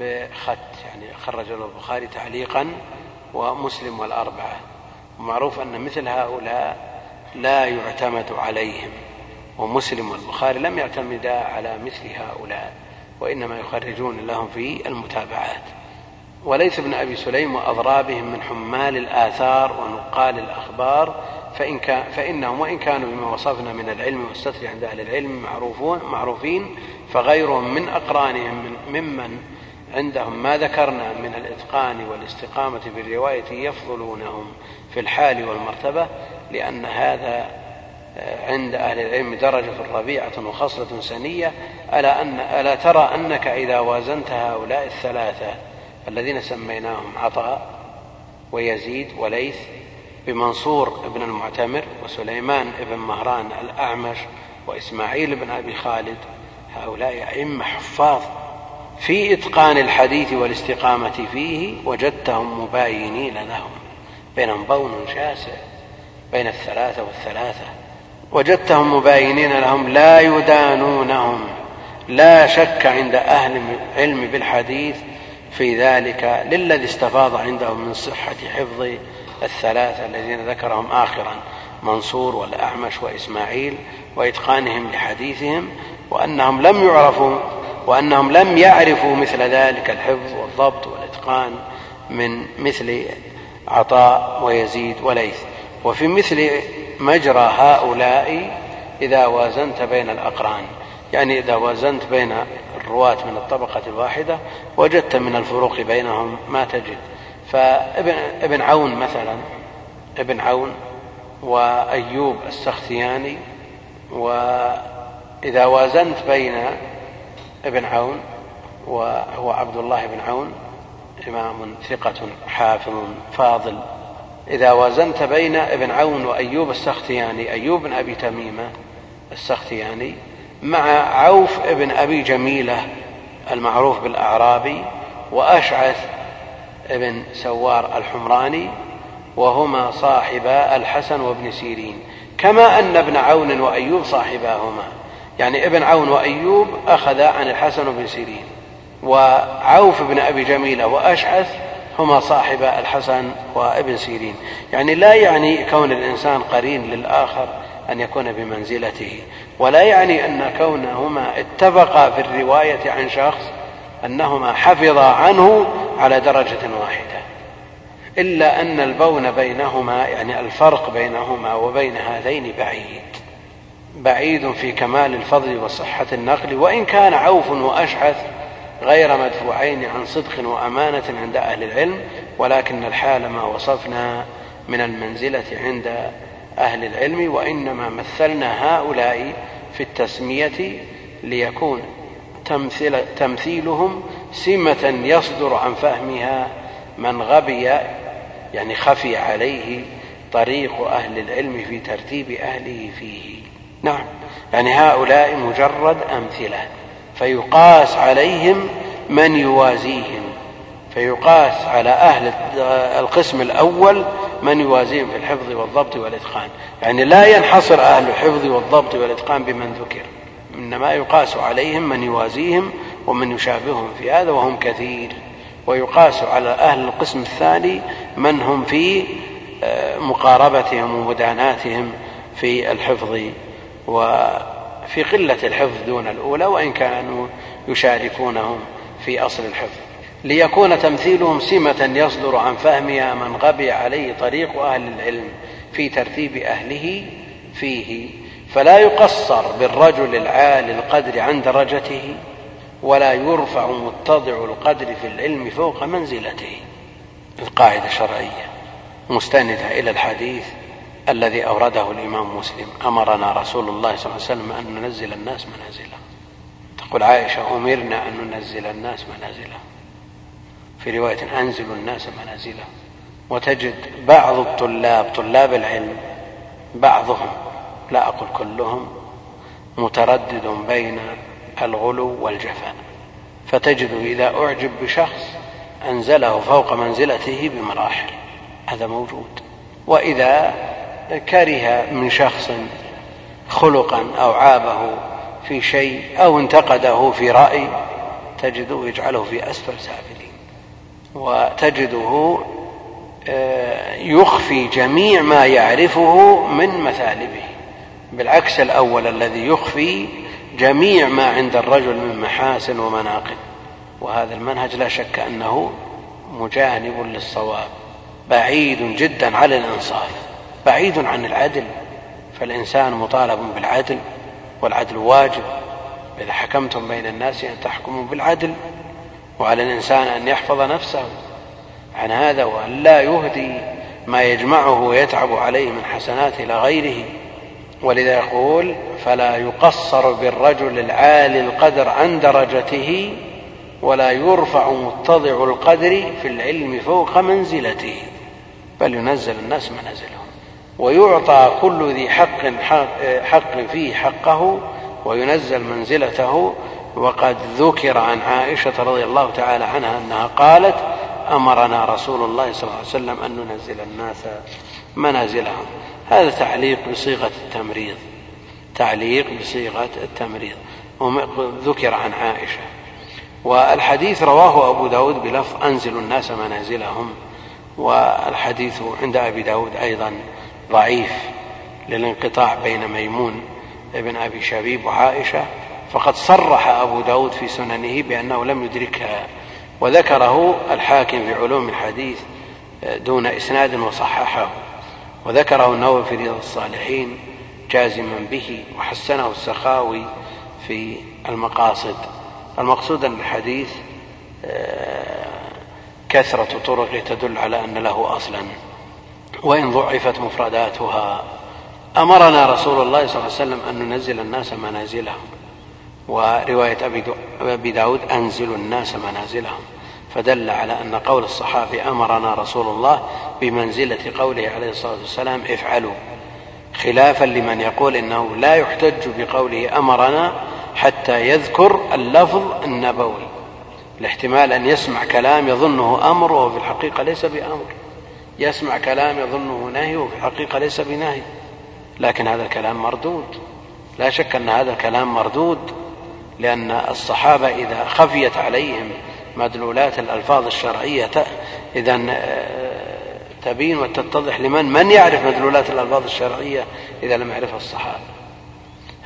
بخط يعني خرج له البخاري تعليقا ومسلم والأربعة. ومعروف أن مثل هؤلاء لا يعتمد عليهم ومسلم والبخاري لم يعتمدا على مثل هؤلاء وإنما يخرجون لهم في المتابعات. وليس ابن أبي سليم وأضرابهم من حمال الآثار ونقال الأخبار فإن كان فإنهم وإن كانوا بما وصفنا من العلم والستر عند أهل العلم معروفون معروفين فغيرهم من أقرانهم من ممن عندهم ما ذكرنا من الإتقان والاستقامة في الرواية يفضلونهم في الحال والمرتبة لأن هذا آه، عند أهل العلم درجة ربيعة وخصلة سنية ألا, أن ألا ترى أنك إذا وازنت هؤلاء الثلاثة الذين سميناهم عطاء ويزيد وليث بمنصور بن المعتمر وسليمان بن مهران الأعمش وإسماعيل بن أبي خالد هؤلاء أئمة حفاظ في إتقان الحديث والاستقامة فيه وجدتهم مباينين لهم بينهم بون شاسع بين الثلاثة والثلاثة. وجدتهم مباينين لهم لا يدانونهم. لا شك عند أهل العلم بالحديث في ذلك للذي استفاض عندهم من صحة حفظ الثلاثة الذين ذكرهم آخرا منصور والأعمش وإسماعيل وإتقانهم لحديثهم وأنهم لم يعرفوا وأنهم لم يعرفوا مثل ذلك الحفظ والضبط والإتقان من مثل عطاء ويزيد وليث. وفي مثل مجرى هؤلاء إذا وازنت بين الأقران. يعني إذا وازنت بين الرواة من الطبقة الواحدة وجدت من الفروق بينهم ما تجد. فابن ابن عون مثلا ابن عون وأيوب السختياني وإذا وازنت بين ابن عون وهو عبد الله بن عون إمام ثقة حافظ فاضل. إذا وازنت بين ابن عون وأيوب السختياني أيوب بن أبي تميمة السختياني مع عوف ابن أبي جميلة المعروف بالأعرابي وأشعث ابن سوار الحمراني وهما صاحبا الحسن وابن سيرين. كما أن ابن عون وأيوب صاحباهما. يعني ابن عون وأيوب أخذا عن الحسن وابن سيرين وعوف بن أبي جميلة وأشعث هما صاحبا الحسن وابن سيرين. يعني لا يعني كون الإنسان قرين للآخر أن يكون بمنزلته ولا يعني أن كونهما اتفقا في الرواية عن شخص أنهما حفظا عنه على درجة واحدة. إلا أن البون بينهما يعني الفرق بينهما وبين هذين بعيد. بعيد في كمال الفضل وصحة النقل وإن كان عوف وأشعث غير مدفوعين عن صدق وأمانة عند أهل العلم ولكن الحال ما وصفنا من المنزلة عند أهل العلم وإنما مثلنا هؤلاء في التسمية ليكون تمثيل تمثيلهم سمة يصدر عن فهمها من غبي يعني خفي عليه طريق أهل العلم في ترتيب أهله فيه. نعم. يعني هؤلاء مجرد أمثلة. فيقاس عليهم من يوازيهم. فيقاس على أهل القسم الأول من يوازيهم في الحفظ والضبط والإتقان. يعني لا ينحصر أهل الحفظ والضبط والإتقان بمن ذكر. إنما يقاس عليهم من يوازيهم ومن يشابههم في هذا وهم كثير. ويقاس على أهل القسم الثاني من هم في آه، مقاربتهم ومداناتهم في الحفظ وفي قلة الحفظ دون الأولى وإن كانوا يشاركونهم في أصل الحفظ. ليكون تمثيلهم سمة يصدر عن فهمها من غبي عليه طريق أهل العلم في ترتيب أهله فيه. فلا يقصر بالرجل العالي القدر عن درجته ولا يرفع متضع القدر في العلم فوق منزلته. القاعدة الشرعية مستندة إلى الحديث الذي أورده الإمام مسلم. أمرنا رسول الله صلى الله عليه وسلم أن ننزل الناس منازلهم تقول عائشة أمرنا أن ننزل الناس منازلهم في رواية أنزلوا الناس منازلهم وتجد بعض الطلاب طلاب العلم بعضهم لا أقول كلهم متردد بين الغلو والجفاء. فتجد إذا أعجب بشخص أنزله فوق منزلته بمراحل. هذا موجود. وإذا كره من شخص خلقا أو عابه في شيء أو انتقده في رأي تجده يجعله في أسفل سافلين. وتجده آه، يخفي جميع ما يعرفه من مثالبه. بالعكس الأول الذي يخفي جميع ما عند الرجل من محاسن ومناقب. وهذا المنهج لا شك أنه مجانب للصواب بعيد جدا عن الإنصاف. بعيد عن العدل فالإنسان مطالب بالعدل والعدل واجب. إذا حكمتم بين الناس أن تحكموا بالعدل وعلى الإنسان أن يحفظ نفسه عن هذا وأن لا يهدي ما يجمعه ويتعب عليه من حسنات إلى غيره. ولذا يقول فلا يقصر بالرجل العالي القدر عن درجته ولا يرفع متضع القدر في العلم فوق منزلته. بل ينزل الناس منازلهم. ويعطى كل ذي حق حق فيه حقه وينزل منزلته. وقد ذكر عن عائشة رضي الله تعالى عنها أنها قالت أمرنا رسول الله صلى الله عليه وسلم أن ننزل الناس منازلهم. هذا تعليق بصيغة التمريض. تعليق بصيغة التمريض. ذكر عن عائشة. والحديث رواه أبو داود بلفظ أنزلوا الناس منازلهم. والحديث عند أبي داود أيضا. ضعيف للانقطاع بين ميمون ابن أبي شبيب وعائشة فقد صرح أبو داود في سننه بأنه لم يدركها وذكره الحاكم في علوم الحديث دون إسناد وصححه وذكره النووي في رياض الصالحين جازما به وحسنه السخاوي في المقاصد. المقصود أن الحديث كثرة طرقه تدل على أن له أصلا. وإن ضعفت مفرداتها. أمرنا رسول الله صلى الله عليه وسلم أن ننزل الناس منازلهم. ورواية أبي داود أنزلوا الناس منازلهم. فدل على أن قول الصحابي أمرنا رسول الله بمنزلة قوله عليه الصلاة والسلام افعلوا. خلافا لمن يقول إنه لا يحتج بقوله أمرنا حتى يذكر اللفظ النبوي. الاحتمال أن يسمع كلام يظنه أمر وهو في الحقيقة ليس بأمر. يسمع كلام يظنه نهي وفي الحقيقة ليس بنهي. لكن هذا الكلام مردود. لا شك أن هذا الكلام مردود لأن الصحابة إذا خفيت عليهم مدلولات الألفاظ الشرعية إذا آه، تبين وتتضح لمن؟ من يعرف مدلولات الألفاظ الشرعية إذا لم يعرفها الصحابة؟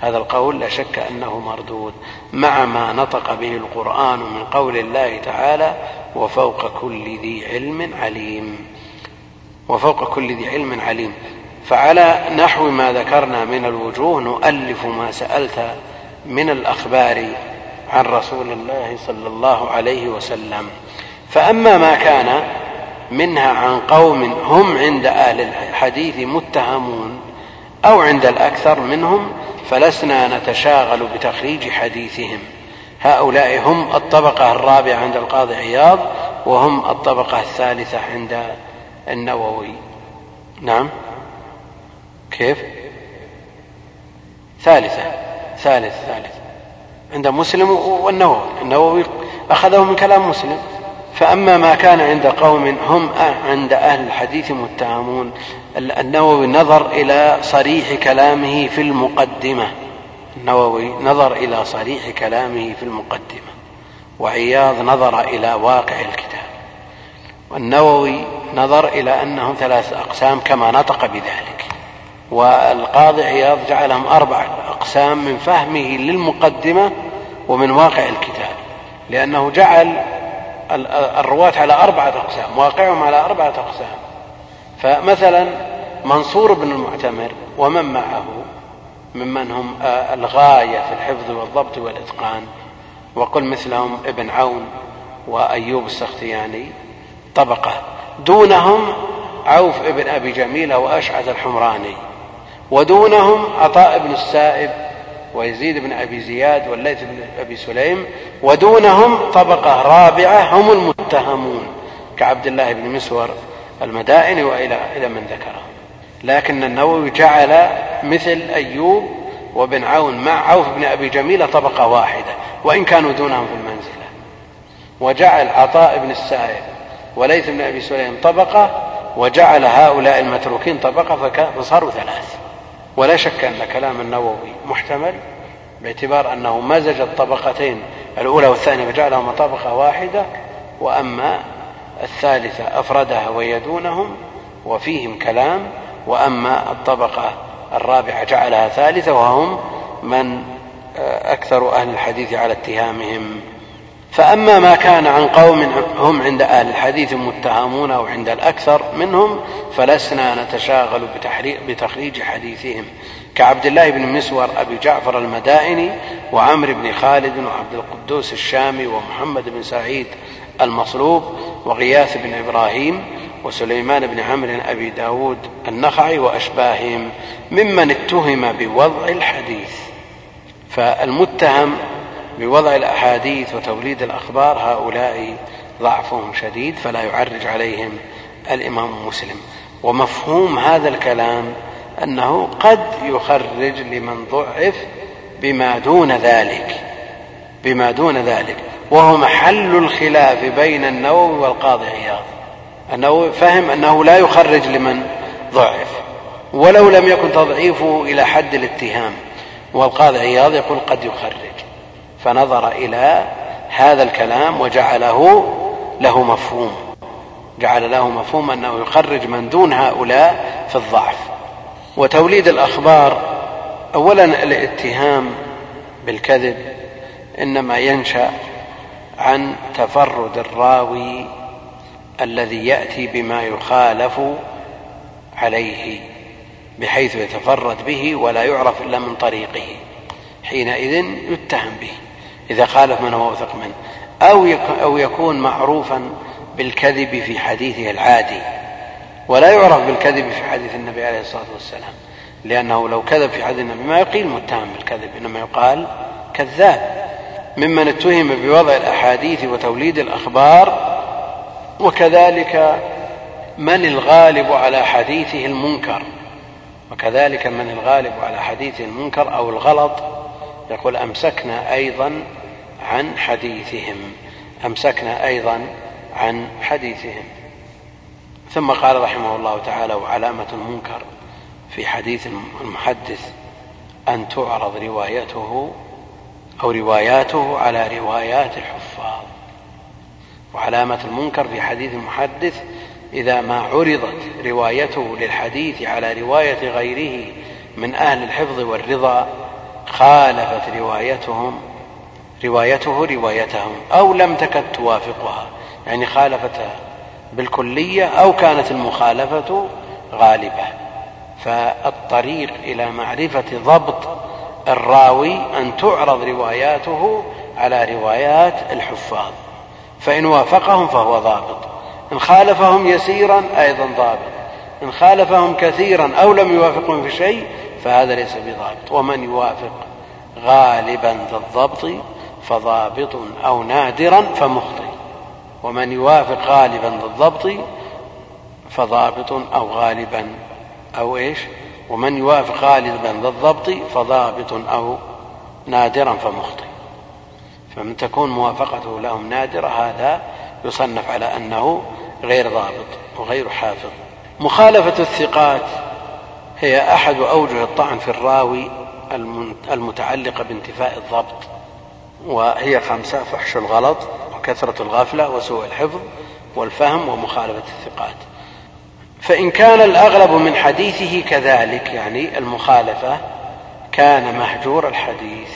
هذا القول لا شك أنه مردود. مع ما نطق به القرآن من قول الله تعالى وفوق كل ذي علم عليم. وفوق كل ذي علم عليم. فعلى نحو ما ذكرنا من الوجوه نؤلف ما سألت من الأخبار عن رسول الله صلى الله عليه وسلم. فأما ما كان منها عن قوم هم عند أهل الحديث متهمون أو عند الأكثر منهم فلسنا نتشاغل بتخريج حديثهم. هؤلاء هم الطبقة الرابعة عند القاضي عياض وهم الطبقة الثالثة عند النووي. نعم. كيف؟ ثالثة. ثالث. ثالث. عند مسلم والنووي. النووي أخذه من كلام مسلم. فأما ما كان عند قوم هم عند أهل الحديث متهمون. النووي نظر إلى صريح كلامه في المقدمة. النووي نظر إلى صريح كلامه في المقدمة. وعياض نظر إلى واقع الكتاب. والنووي نظر إلى أنهم ثلاث أقسام كما نطق بذلك. والقاضي عياض جعلهم أربع أقسام من فهمه للمقدمة ومن واقع الكتاب لأنه جعل الرواة على أربعة أقسام واقعهم على أربعة أقسام. فمثلا منصور بن المعتمر ومن معه ممن هم الغاية في الحفظ والضبط والإتقان وقل مثلهم ابن عون وأيوب السختياني طبقة دونهم عوف ابن أبي جميلة وأشعث الحمراني ودونهم عطاء بن السائب ويزيد بن أبي زياد والليث بن أبي سليم ودونهم طبقة رابعة هم المتهمون كعبد الله بن مسور المدائن وإلى إلى من ذكره لكن النووي جعل مثل أيوب وابن عون مع عوف بن أبي جميلة طبقة واحدة وإن كانوا دونهم في المنزلة. وجعل عطاء بن السائب وليث بن أبي سليم طبقة وجعل هؤلاء المتروكين طبقة فصاروا ثلاث. ولا شك أن كلام النووي محتمل باعتبار أنه مزج الطبقتين الأولى والثانية فجعلهما طبقة واحدة وأما الثالثة أفردها وهي دونهم وفيهم كلام وأما الطبقة الرابعة جعلها ثالثة وهم من آه، أكثر أهل الحديث على اتهامهم. فأما ما كان عن قوم هم عند أهل الحديث متهمون أو عند الأكثر منهم فلسنا نتشاغل بتخريج حديثهم. كعبد الله بن مسور أبي جعفر المدائني وعمرو بن خالد وعبد القدوس الشامي ومحمد بن سعيد المصلوب وغياث بن إبراهيم وسليمان بن عمرو أبي داود النخعي وأشباههم ممن اتهم بوضع الحديث. فالمتهم بوضع الأحاديث وتوليد الأخبار هؤلاء ضعفهم شديد فلا يعرج عليهم الإمام مسلم. ومفهوم هذا الكلام أنه قد يخرج لمن ضعف بما دون ذلك بما دون ذلك. وهو محل الخلاف بين النووي والقاضي عياض. النووي فهم أنه لا يخرج لمن ضعف. ولو لم يكن تضعيفه إلى حد الاتهام والقاضي عياض يقول قد يخرج. فنظر إلى هذا الكلام وجعله له مفهوم. جعل له مفهوم أنه يخرج من دون هؤلاء في الضعف. وتوليد الأخبار أولا الاتهام بالكذب إنما ينشأ عن تفرد الراوي الذي يأتي بما يخالف عليه بحيث يتفرد به ولا يعرف إلا من طريقه حينئذ يتهم به. إذا خالف من هو أوثق منه. أو أو يكون معروفا بالكذب في حديثه العادي. ولا يعرف بالكذب في حديث النبي عليه الصلاة والسلام. لأنه لو كذب في حديث النبي ما يقيل متهم بالكذب إنما يقال كذاب. ممن اتهم بوضع الأحاديث وتوليد الأخبار وكذلك من الغالب على حديثه المنكر. وكذلك من الغالب على حديثه المنكر أو الغلط يقول أمسكنا أيضا عن حديثهم. أمسكنا أيضا عن حديثهم. ثم قال رحمه الله تعالى وعلامة المنكر في حديث المحدث أن تعرض روايته أو رواياته على روايات الحفاظ. وعلامة المنكر في حديث المحدث إذا ما عرضت روايته للحديث على رواية غيره من أهل الحفظ والرضا خالفت روايتهم روايته روايتهم أو لم تكد توافقها. يعني خالفتها بالكلية أو كانت المخالفة غالبة. فالطريق إلى معرفة ضبط الراوي أن تعرض رواياته على روايات الحفاظ. فإن وافقهم فهو ضابط. إن خالفهم يسيرا أيضا ضابط. إن خالفهم كثيرا أو لم يوافقهم في شيء فهذا ليس بضابط. ومن يوافق غالبا ذا الضبط فضابط أو نادرا فمخطئ. ومن يوافق غالبا ذا الضبط فضابط أو غالبا أو إيش؟ ومن يوافق غالبا ذا الضبط فضابط أو نادرا فمخطئ. فمن تكون موافقته لهم نادرة هذا يصنف على أنه غير ضابط وغير حافظ. مخالفة الثقات هي أحد أوجه الطعن في الراوي المتعلقة بانتفاء الضبط وهي خمسة فحش الغلط وكثرة الغفلة وسوء الحفظ والفهم ومخالفة الثقات. فإن كان الأغلب من حديثه كذلك يعني المخالفة كان مهجور الحديث.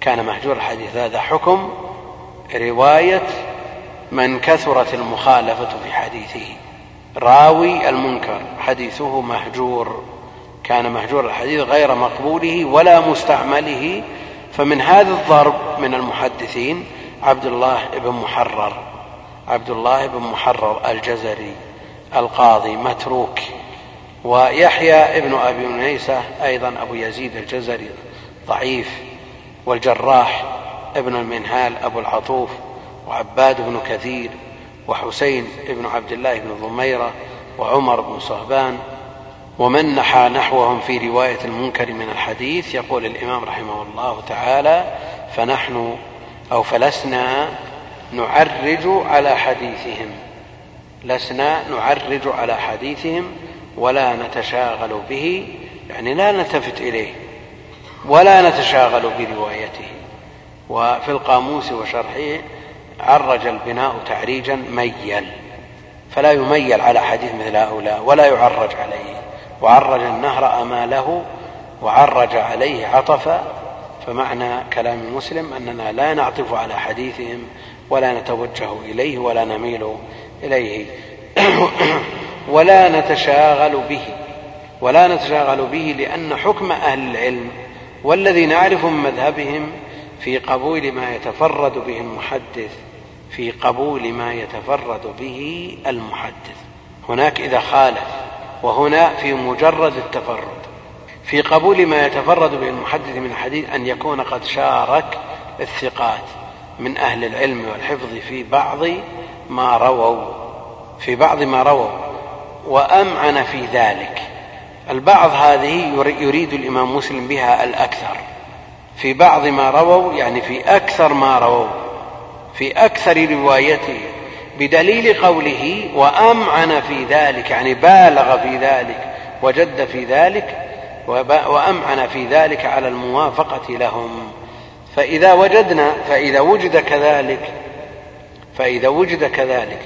كان مهجور الحديث. هذا حكم رواية من كثرت المخالفة في حديثه. راوي المنكر حديثه مهجور. كان مهجور الحديث غير مقبوله ولا مستعمله. فمن هذا الضرب من المحدثين عبد الله بن محرر. عبد الله بن محرر الجزري القاضي متروك. ويحيى ابن أبي انيسه أيضا أبو يزيد الجزري ضعيف. والجراح ابن المنهال أبو العطوف. وعباد بن كثير وحسين بن عبد الله بن ضميرة وعمر بن صهبان ومن نحى نحوهم في رواية المنكر من الحديث يقول الإمام رحمه الله تعالى فنحن أو فلسنا نعرج على حديثهم لسنا نعرج على حديثهم ولا نتشاغل به يعني لا نلتفت إليه ولا نتشاغل بروايته. وفي القاموس وشرحه عرج البناء تعريجا ميل فلا يميل على حديث مثل هؤلاء ولا يعرج عليه. وعرج النهر أماله وعرج عليه عطفا فمعنى كلام مسلم أننا لا نعطف على حديثهم ولا نتوجه إليه ولا نميل إليه. ولا نتشاغل به ولا نتشاغل به لأن حكم أهل العلم والذي نعرف من مذهبهم في قبول ما يتفرد به المحدث في قبول ما يتفرد به المحدث. هناك إذا خالف وهنا في مجرد التفرد. في قبول ما يتفرد به المحدث من الحديث أن يكون قد شارك الثقات من أهل العلم والحفظ في بعض ما رووا. في بعض ما رووا. وأمعن في ذلك. البعض هذه يريد الإمام مسلم بها الأكثر. في بعض ما رووا يعني في أكثر ما رووا. في أكثر روايته بدليل قوله وأمعن في ذلك يعني بالغ في ذلك وجد في ذلك وأمعن في ذلك على الموافقة لهم. فإذا وجدنا فإذا وجد كذلك فإذا وجد كذلك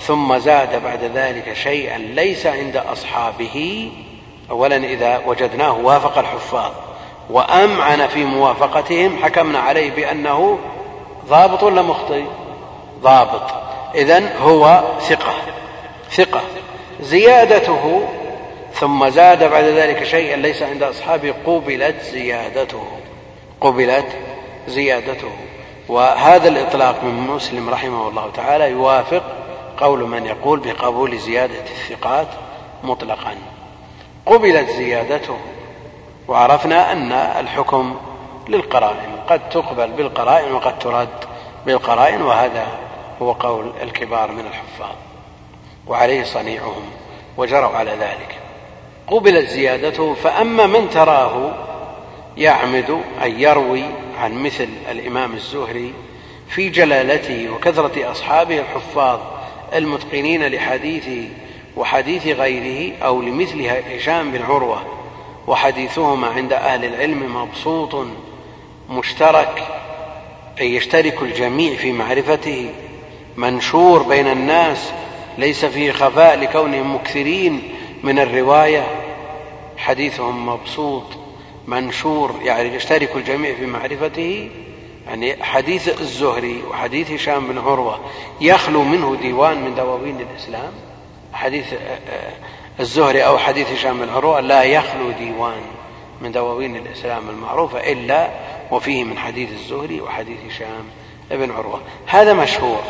ثم زاد بعد ذلك شيئا ليس عند أصحابه أولا إذا وجدناه وافق الحفاظ وأمعن في موافقتهم حكمنا عليه بأنه ضابط ولا مخطئ؟ ضابط. إذا هو ثقة. ثقة. زيادته ثم زاد بعد ذلك شيئا ليس عند أصحابه قبلت زيادته. قبلت زيادته. وهذا الإطلاق من مسلم رحمه الله تعالى يوافق قول من يقول بقبول زيادة الثقات مطلقا. قبلت زيادته. وعرفنا أن الحكم للقرائن. قد تقبل بالقرائن وقد ترد بالقرائن وهذا هو قول الكبار من الحفاظ. وعليه صنيعهم وجروا على ذلك. قبلت زيادته فأما من تراه يعمد أن يروي عن مثل الإمام الزهري في جلالته وكثرة أصحابه الحفاظ المتقنين لحديثه وحديث غيره أو لمثل هشام بن عروة وحديثهما عند أهل العلم مبسوط مشترك أي يشترك الجميع في معرفته منشور بين الناس ليس فيه خفاء لكونهم مكثرين من الرواية. حديثهم مبسوط منشور يعني يشترك الجميع في معرفته يعني حديث الزهري وحديث هشام بن عروة يخلو منه ديوان من دواوين الإسلام. حديث آه، آه، الزهري أو حديث هشام بن عروة لا يخلو ديوان. من دواوين الإسلام المعروفة إلا وفيه من حديث الزهري وحديث هشام بن عروة. هذا مشهور.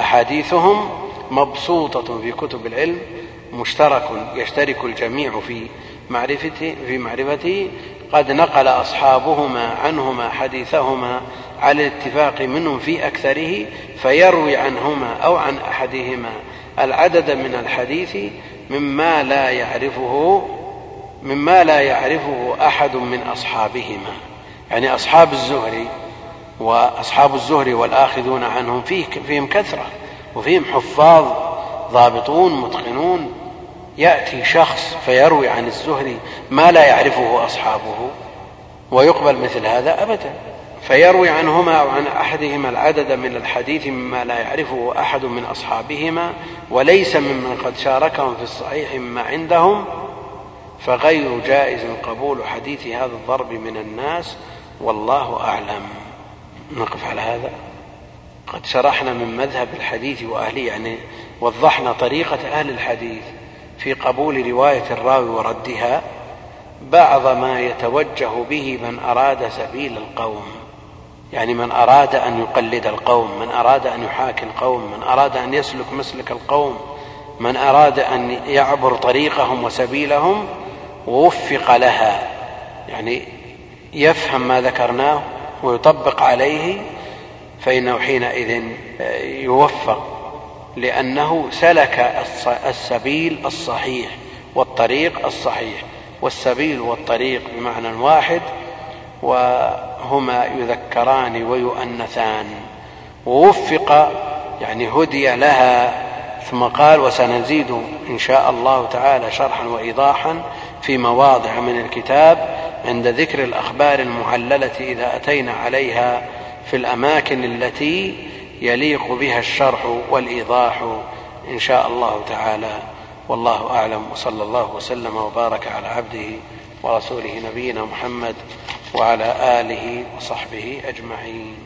أحاديثهم مبسوطة في كتب العلم مشترك يشترك الجميع في معرفته في معرفته. قد نقل أصحابهما عنهما حديثهما على الاتفاق منهم في أكثره فيروي عنهما أو عن أحدهما العدد من الحديث مما لا يعرفه مما لا يعرفه أحد من أصحابهما. يعني أصحاب الزهري وأصحاب الزهري والآخذون عنهم فيه فيهم كثرة وفيهم حفاظ ضابطون متقنون. يأتي شخص فيروي عن الزهري ما لا يعرفه أصحابه ويقبل مثل هذا أبدا. فيروي عنهما أو عن أحدهما العدد من الحديث مما لا يعرفه أحد من أصحابهما وليس ممن قد شاركهم في الصحيح مما عندهم فغير جائز قبول حديث هذا الضرب من الناس والله أعلم. نقف على هذا. قد شرحنا من مذهب الحديث وأهله يعني وضحنا طريقة أهل الحديث في قبول رواية الراوي وردها. بعض ما يتوجه به من أراد سبيل القوم يعني من أراد أن يقلد القوم من أراد أن يحاكي القوم من أراد أن يسلك مسلك القوم من أراد أن يعبر طريقهم وسبيلهم ووفق لها يعني يفهم ما ذكرناه ويطبق عليه فإنه حينئذ يوفق لأنه سلك السبيل الصحيح والطريق الصحيح والسبيل والطريق بمعنى واحد وهما يذكران ويؤنثان. ووفق يعني هدي لها ثم قال وسنزيد إن شاء الله تعالى شرحا وإيضاحا في مواضع من الكتاب عند ذكر الأخبار المعلله إذا أتينا عليها في الأماكن التي يليق بها الشرح والإيضاح إن شاء الله تعالى. والله أعلم. وصلى الله وسلم وبارك على عبده ورسوله نبينا محمد وعلى آله وصحبه أجمعين.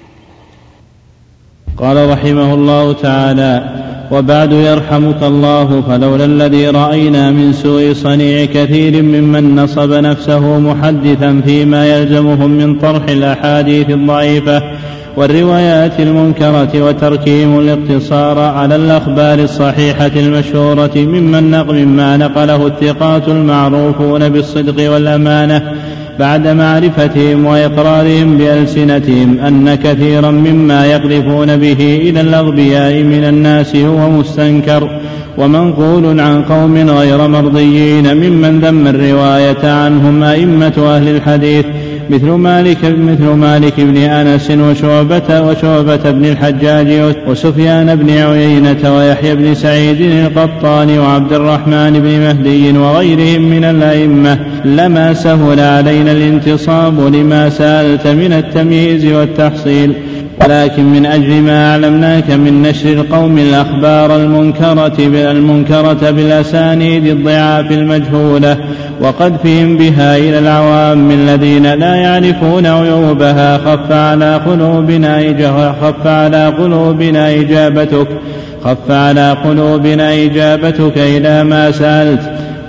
قال رحمه الله تعالى وبعد يرحمك الله فلولا الذي رأينا من سوء صنيع كثير ممن نصب نفسه محدثا فيما يلزمهم من طرح الأحاديث الضعيفة والروايات المنكرة وتركهم الاقتصار على الأخبار الصحيحة المشهورة ممن نقل مما نقله الثقات المعروفون بالصدق والأمانة بعد معرفتهم وإقرارهم بألسنتهم أن كثيرا مما يقذفون به إلى الأغبياء من الناس هو مستنكر. ومنقول عن قوم غير مرضيين ممن ذم الرواية عنهم أئمة أهل الحديث مثل مالك مثل مالك بن أنس وشعبة وشعبة بن الحجاج وسفيان بن عيينة ويحيى بن سعيد القطان وعبد الرحمن بن مهدي وغيرهم من الأئمة. لما سهل علينا الانتصاب لما سألت من التمييز والتحصيل. ولكن من أجل ما أعلمناك من نشر القوم الأخبار المنكرة المنكرة بالأسانيد الضعاف المجهولة وقذفهم بها إلى العوام الذين لا يعرفون عيوبها خف على قلوبنا خف على قلوبنا إجابتك خف على قلوبنا إجابتك إلى ما سألت.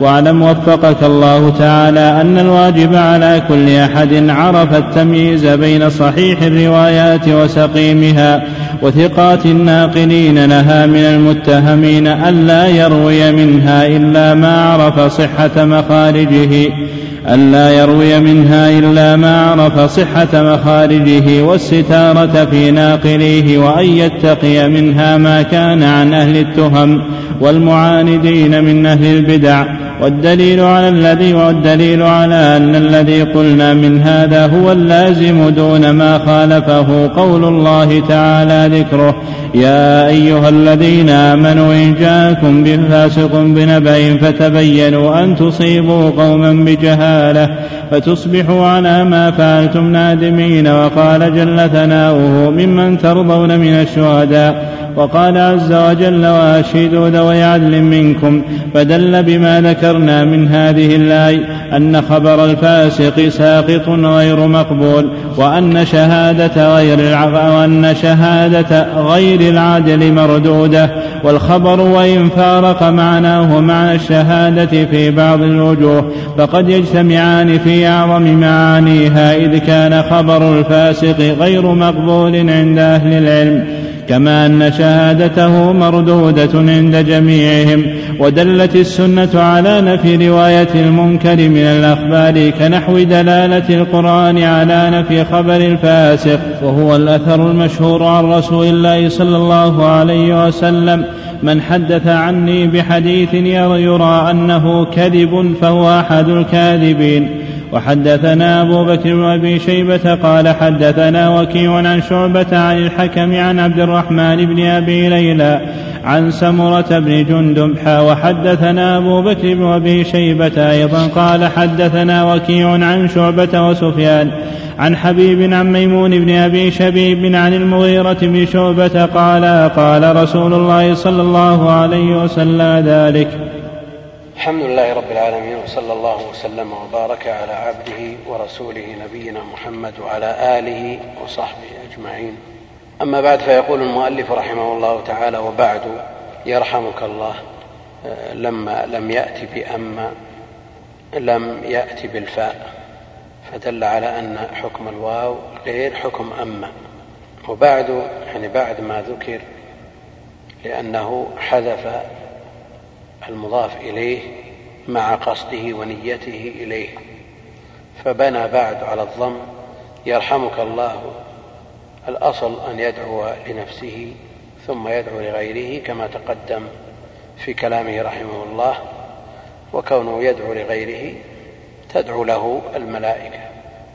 واعلم وفقك الله تعالى أن الواجب على كل أحد عرف التمييز بين صحيح الروايات وسقيمها وثقات الناقلين لها من المتهمين ألا يروي منها إلا ما عرف صحة مخارجه ألا يروي منها إلا ما عرف صحة مخارجه والستارة في ناقليه وأن يتقي منها ما كان عن أهل التهم والمعاندين من أهل البدع والدليل على الذي والدليل على أن الذي قلنا من هذا هو اللازم دون ما خالفه قول الله تعالى ذكره. يا أيها الذين آمنوا إن جاءكم بفاسق بنبأ فتبينوا أن تصيبوا قوما بجهالة فتصبحوا على ما فعلتم نادمين. وقال جل ثناؤه ممن ترضون من الشهداء. وقال عز وجل وأشهدوا ذوي عدل منكم فدل بما ذكرنا من هذه الآية أن خبر الفاسق ساقط غير مقبول وأن شهادة غير وأن شهادة غير العدل مردودة والخبر وإن فارق معناه معنى الشهادة في بعض الوجوه فقد يجتمعان في أعظم معانيها إذ كان خبر الفاسق غير مقبول عند أهل العلم كما أن شهادته مردودة عند جميعهم ودلت السنة على نفي رواية المنكر من الأخبار كنحو دلالة القرآن على نفي خبر الفاسق. وهو الأثر المشهور عن رسول الله صلى الله عليه وسلم من حدث عني بحديث يرى أنه كذب فهو أحد الكاذبين. وحدثنا أبو بكر وأبي شيبة قال حدثنا وكيع عن شعبة عن الحكم عن عبد الرحمن بن أبي ليلى عن سمرة بن جندب وحدثنا أبو بكر وأبي شيبة أيضا قال حدثنا وكيع عن شعبة وسفيان عن حبيب عن ميمون بن أبي شبيب عن المغيرة بن شعبة قال قال رسول الله صلى الله عليه وسلم ذلك. الحمد لله رب العالمين وصلى الله وسلم وبارك على عبده ورسوله نبينا محمد وعلى آله وصحبه أجمعين. أما بعد فيقول المؤلف رحمه الله تعالى وبعد يرحمك الله. لما لم يأت باما لم يأت بالفاء فدل على أن حكم الواو غير حكم اما وبعد يعني بعد ما ذكر لأنه حذف المضاف إليه مع قصده ونيته إليه. فبنى بعد على الضم يرحمك الله. الأصل أن يدعو لنفسه ثم يدعو لغيره كما تقدم في كلامه رحمه الله. وكونه يدعو لغيره تدعو له الملائكة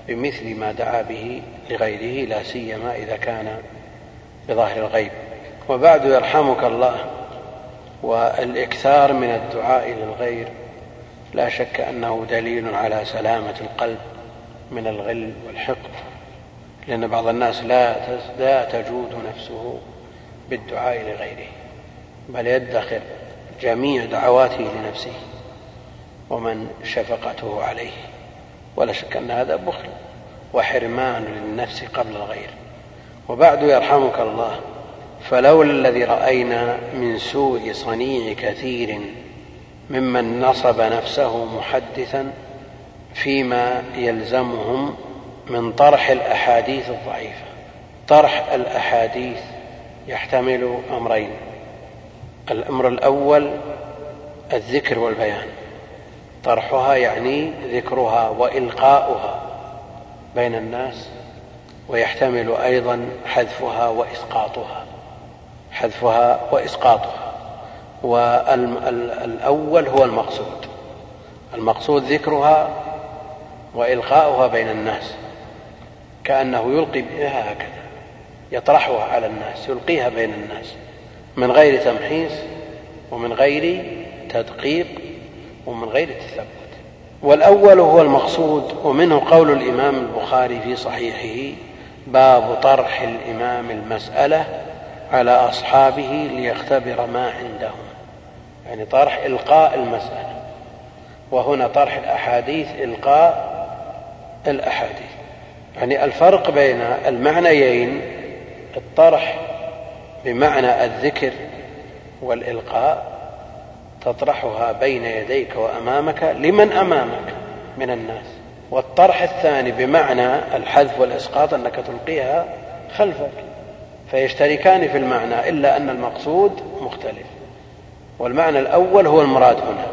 بمثل ما دعا به لغيره لا سيما إذا كان بظاهر الغيب. وبعد يرحمك الله والإكثار من الدعاء للغير لا شك أنه دليل على سلامة القلب من الغل والحقد لأن بعض الناس لا تجود نفسه بالدعاء لغيره بل يدخر جميع دعواته لنفسه ومن شفقته عليه. ولا شك أن هذا بخل وحرمان للنفس قبل الغير. وبعد يرحمك الله. فلولا الذي رأينا من سوء صنيع كثير ممن نصب نفسه محدثا فيما يلزمهم من طرح الأحاديث الضعيفة. طرح الأحاديث يحتمل أمرين. الأمر الأول الذكر والبيان. طرحها يعني ذكرها وإلقاؤها بين الناس ويحتمل أيضا حذفها وإسقاطها. حذفها وإسقاطها. والأول هو المقصود. المقصود ذكرها وإلقاؤها بين الناس. كأنه يلقي بها هكذا. يطرحها على الناس يلقيها بين الناس. من غير تمحيص ومن غير تدقيق ومن غير تثبت والأول هو المقصود ومنه قول الإمام البخاري في صحيحه باب طرح الإمام المسألة على أصحابه ليختبر ما عندهم. يعني طرح إلقاء المسألة. وهنا طرح الأحاديث إلقاء الأحاديث. يعني الفرق بين المعنيين الطرح بمعنى الذكر والإلقاء تطرحها بين يديك وأمامك لمن أمامك من الناس. والطرح الثاني بمعنى الحذف والإسقاط أنك تلقيها خلفك. فيشتركان في المعنى إلا أن المقصود مختلف. والمعنى الأول هو المراد هنا.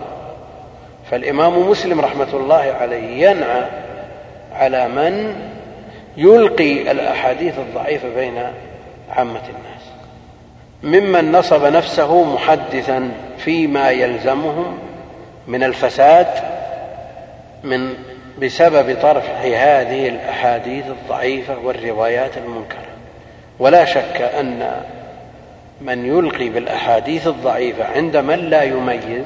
فالإمام مسلم رحمة الله عليه ينعى على من يلقي الأحاديث الضعيفة بين عامة الناس ممن نصب نفسه محدثا فيما يلزمهم من الفساد من بسبب طرح هذه الأحاديث الضعيفة والروايات المنكرة. ولا شك أن من يلقي بالأحاديث الضعيفة عند من لا يميز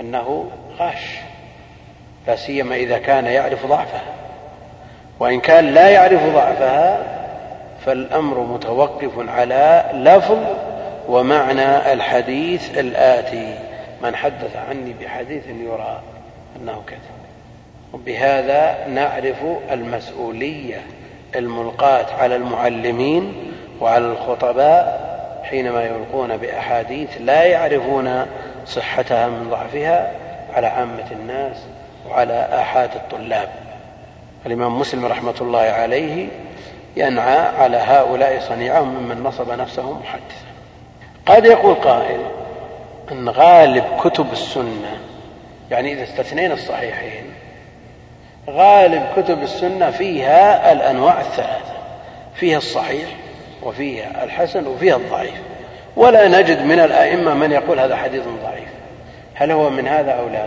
أنه غاش لا سيما إذا كان يعرف ضعفها. وإن كان لا يعرف ضعفها فالأمر متوقف على لفظ ومعنى الحديث الآتي. من حدث عني بحديث يرى أنه كذب. وبهذا نعرف المسؤولية. الملقاة على المعلمين وعلى الخطباء حينما يلقون بأحاديث لا يعرفون صحتها من ضعفها على عامة الناس وعلى آحاد الطلاب. الإمام مسلم رحمة الله عليه ينعى على هؤلاء صنيعهم ممن نصب نفسه محدثا. قد يقول قائل أن غالب كتب السنة يعني إذا استثنينا الصحيحين غالب كتب السنة فيها الأنواع الثلاثة. فيها الصحيح وفيها الحسن وفيها الضعيف. ولا نجد من الأئمة من يقول هذا حديث ضعيف. هل هو من هذا أو لا؟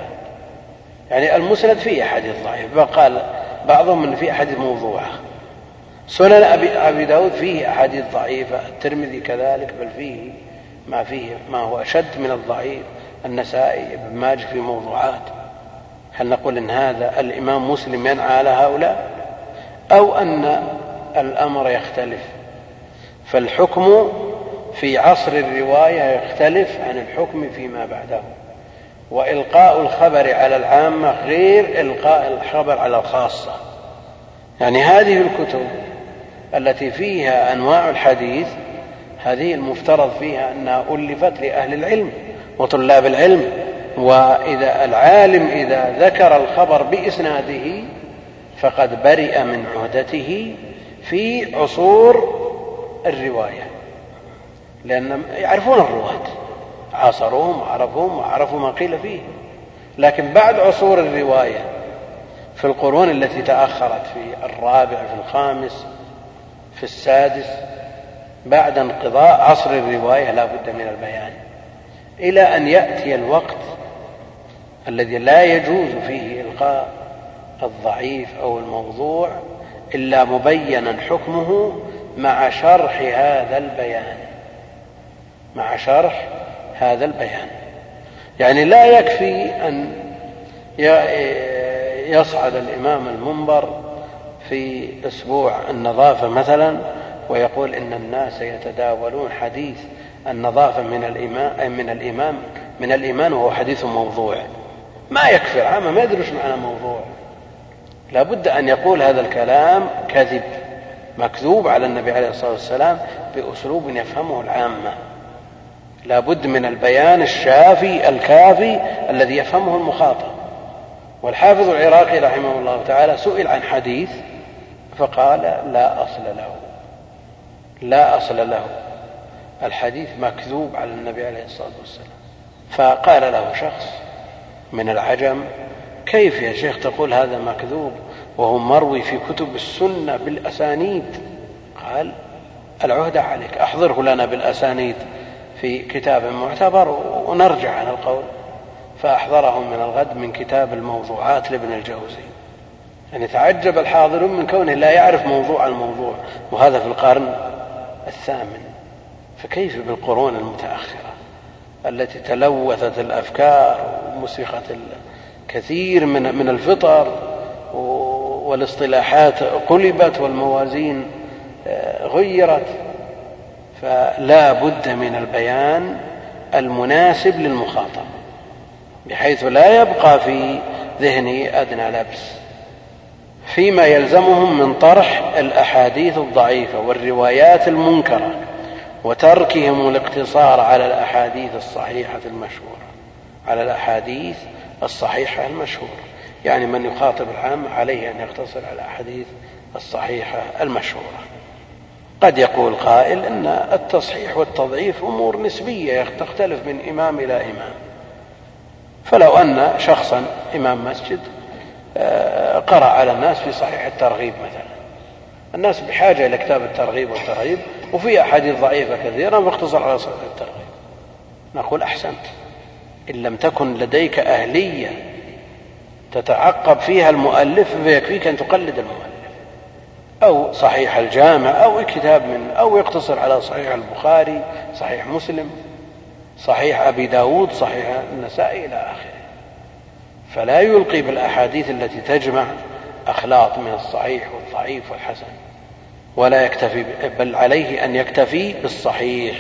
يعني المسند فيه حديث ضعيف قال بعضهم أن فيه أحاديث موضوعة سنن أبي, أبي داود فيه أحاديث ضعيفة الترمذي كذلك بل فيه ما فيه ما هو أشد من الضعيف. النسائي ابن ماجه في موضوعات. هل نقول إن هذا الإمام مسلم ينعى على هؤلاء؟ أو أن الأمر يختلف. فالحكم في عصر الرواية يختلف عن الحكم فيما بعده. وإلقاء الخبر على العامة غير إلقاء الخبر على الخاصة. يعني هذه الكتب التي فيها أنواع الحديث هذه المفترض فيها أنها ألفت لأهل العلم وطلاب العلم. وإذا العالم إذا ذكر الخبر بإسناده فقد برئ من عهدته في عصور الرواية. لأن يعرفون الرواة. عاصروهم وعرفوهم وعرفوا ما قيل فيه. لكن بعد عصور الرواية في القرون التي تأخرت في الرابع في الخامس في السادس بعد انقضاء عصر الرواية لا بد من البيان. إلى أن يأتي الوقت الذي لا يجوز فيه إلقاء الضعيف أو الموضوع إلا مبينا حكمه مع شرح هذا البيان. مع شرح هذا البيان. يعني لا يكفي أن يصعد الإمام المنبر في أسبوع النظافة مثلا ويقول إن الناس يتداولون حديث النظافة من الإيمان من الإمام من الإيمان وهو حديث موضوع. ما يكفي عامة ما يدري معنى موضوع. لابد أن يقول هذا الكلام كذب مكذوب على النبي عليه الصلاة والسلام بأسلوب يفهمه العامة. لابد من البيان الشافي الكافي الذي يفهمه المخاطب. والحافظ العراقي رحمه الله تعالى سئل عن حديث فقال لا أصل له. لا أصل له. الحديث مكذوب على النبي عليه الصلاة والسلام. فقال له شخص من العجم. كيف يا شيخ تقول هذا مكذوب وهو مروي في كتب السنة بالأسانيد؟ قال العهدة عليك أحضره لنا بالأسانيد في كتاب معتبر ونرجع عن القول. فأحضره من الغد من كتاب الموضوعات لابن الجوزي. يعني تعجب الحاضرون من كونه لا يعرف موضوع الموضوع وهذا في القرن الثامن. فكيف بالقرون المتأخرة؟ التي تلوثت الأفكار ومسخت كثير من من الفطر والاصطلاحات قلبت والموازين آه، غيرت. فلا بد من البيان المناسب للمخاطب بحيث لا يبقى في ذهنه أدنى لبس. فيما يلزمهم من طرح الأحاديث الضعيفة والروايات المنكرة. وتركهم الاقتصار على الأحاديث الصحيحة المشهورة. على الأحاديث الصحيحة المشهورة. يعني من يخاطب العام عليه أن يقتصر على الأحاديث الصحيحة المشهورة. قد يقول قائل إن التصحيح والتضعيف أمور نسبية تختلف من إمام إلى إمام. فلو أن شخصا إمام مسجد آه، قرأ على الناس في صحيح الترغيب مثلا. الناس بحاجة إلى كتاب الترغيب والترهيب وفي أحاديث ضعيفة كثيرة باختصر على صحيح الترغيب. نقول أحسنت. إن لم تكن لديك أهلية تتعقب فيها المؤلف فيكفيك أن تقلد المؤلف. أو صحيح الجامع أو كتاب من أو يقتصر على صحيح البخاري صحيح مسلم صحيح أبي داود صحيح النسائي إلى آخره. فلا يلقي بالأحاديث التي تجمع أخلاط من الصحيح والضعيف والحسن. ولا يكتفي بل عليه أن يكتفي بالصحيح.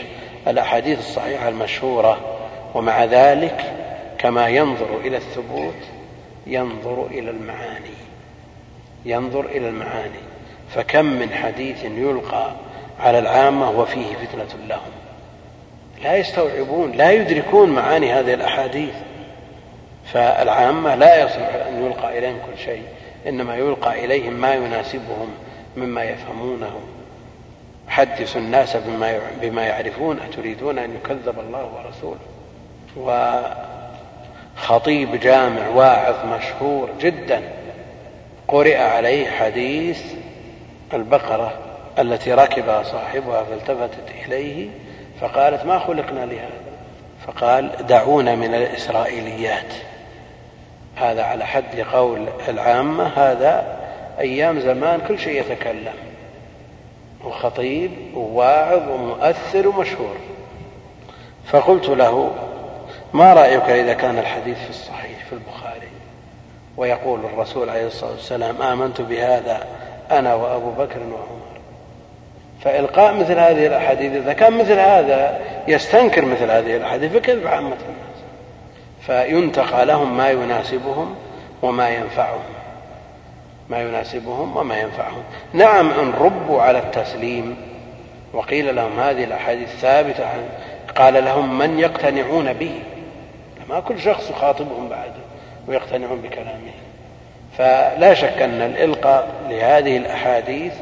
الأحاديث الصحيحة المشهورة ومع ذلك كما ينظر إلى الثبوت ينظر إلى المعاني ينظر إلى المعاني. فكم من حديث يلقى على العامة وفيه فتنة لهم. لا يستوعبون لا يدركون معاني هذه الأحاديث. فالعامة لا يصلح أن يلقى إليهم كل شيء إنما يلقى إليهم ما يناسبهم. مما يفهمونه حدثوا الناس بما بما يعرفون أتريدون أن يكذب الله ورسوله؟ وخطيب جامع واعظ مشهور جدا قرئ عليه حديث البقرة التي ركبها صاحبها فالتفتت إليه فقالت ما خلقنا لهذا؟ فقال دعونا من الإسرائيليات. هذا على حد قول العامة هذا أيام زمان كل شيء يتكلم. وخطيب وواعظ ومؤثر ومشهور. فقلت له ما رأيك إذا كان الحديث في الصحيح في البخاري؟ ويقول الرسول عليه الصلاة والسلام آمنت بهذا أنا وأبو بكر وعمر. فإلقاء مثل هذه الأحاديث إذا كان مثل هذا يستنكر مثل هذه الأحاديث فكيف عامة الناس؟ فينتقى لهم ما يناسبهم وما ينفعهم. ما يناسبهم وما ينفعهم. نعم إن ربوا على التسليم. وقيل لهم هذه الأحاديث ثابتة قال لهم من يقتنعون به. ما كل شخص يخاطبهم بعد ويقتنعون بكلامه. فلا شك أن الإلقاء لهذه الأحاديث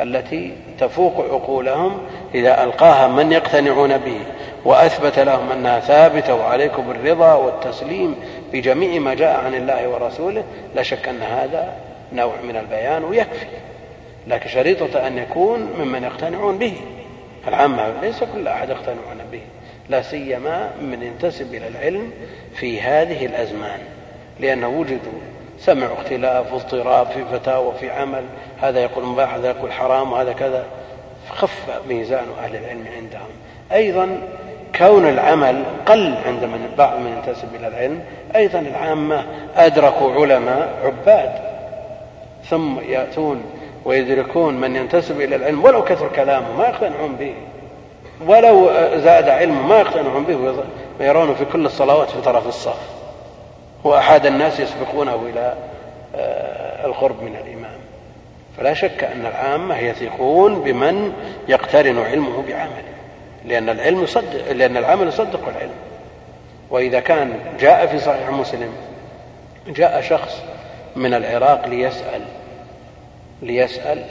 التي تفوق عقولهم إذا ألقاها من يقتنعون به وأثبت لهم أنها ثابتة وعليكم الرضا والتسليم بجميع ما جاء عن الله ورسوله لا شك أن هذا نوع من البيان ويكفي. لكن شريطة أن يكون ممن يقتنعون به. العامة ليس كل أحد يقتنعون به. لا سيما من ينتسب إلى العلم في هذه الأزمان. لأنه وجدوا سمعوا اختلاف واضطراب في فتاوى في عمل. هذا يقول مباح هذا يقول حرام وهذا كذا. خف ميزان أهل العلم عندهم. أيضا كون العمل قل عند من بعض من ينتسب إلى العلم. أيضا العامة أدركوا علماء عباد. ثم يأتون ويدركون من ينتسب إلى العلم ولو كثر كلامه ما يقتنعون به. ولو زاد علمه ما يقتنعون به ويرونه في كل الصلوات في طرف الصف. وأحد الناس يسبقونه إلى آه، القرب من الإمام. فلا شك أن العامة يثقون بمن يقترن علمه بعمله. لأن العلم يصدق لأن العمل يصدق العلم. وإذا كان جاء في صحيح مسلم جاء شخص من العراق ليسأل ليسأل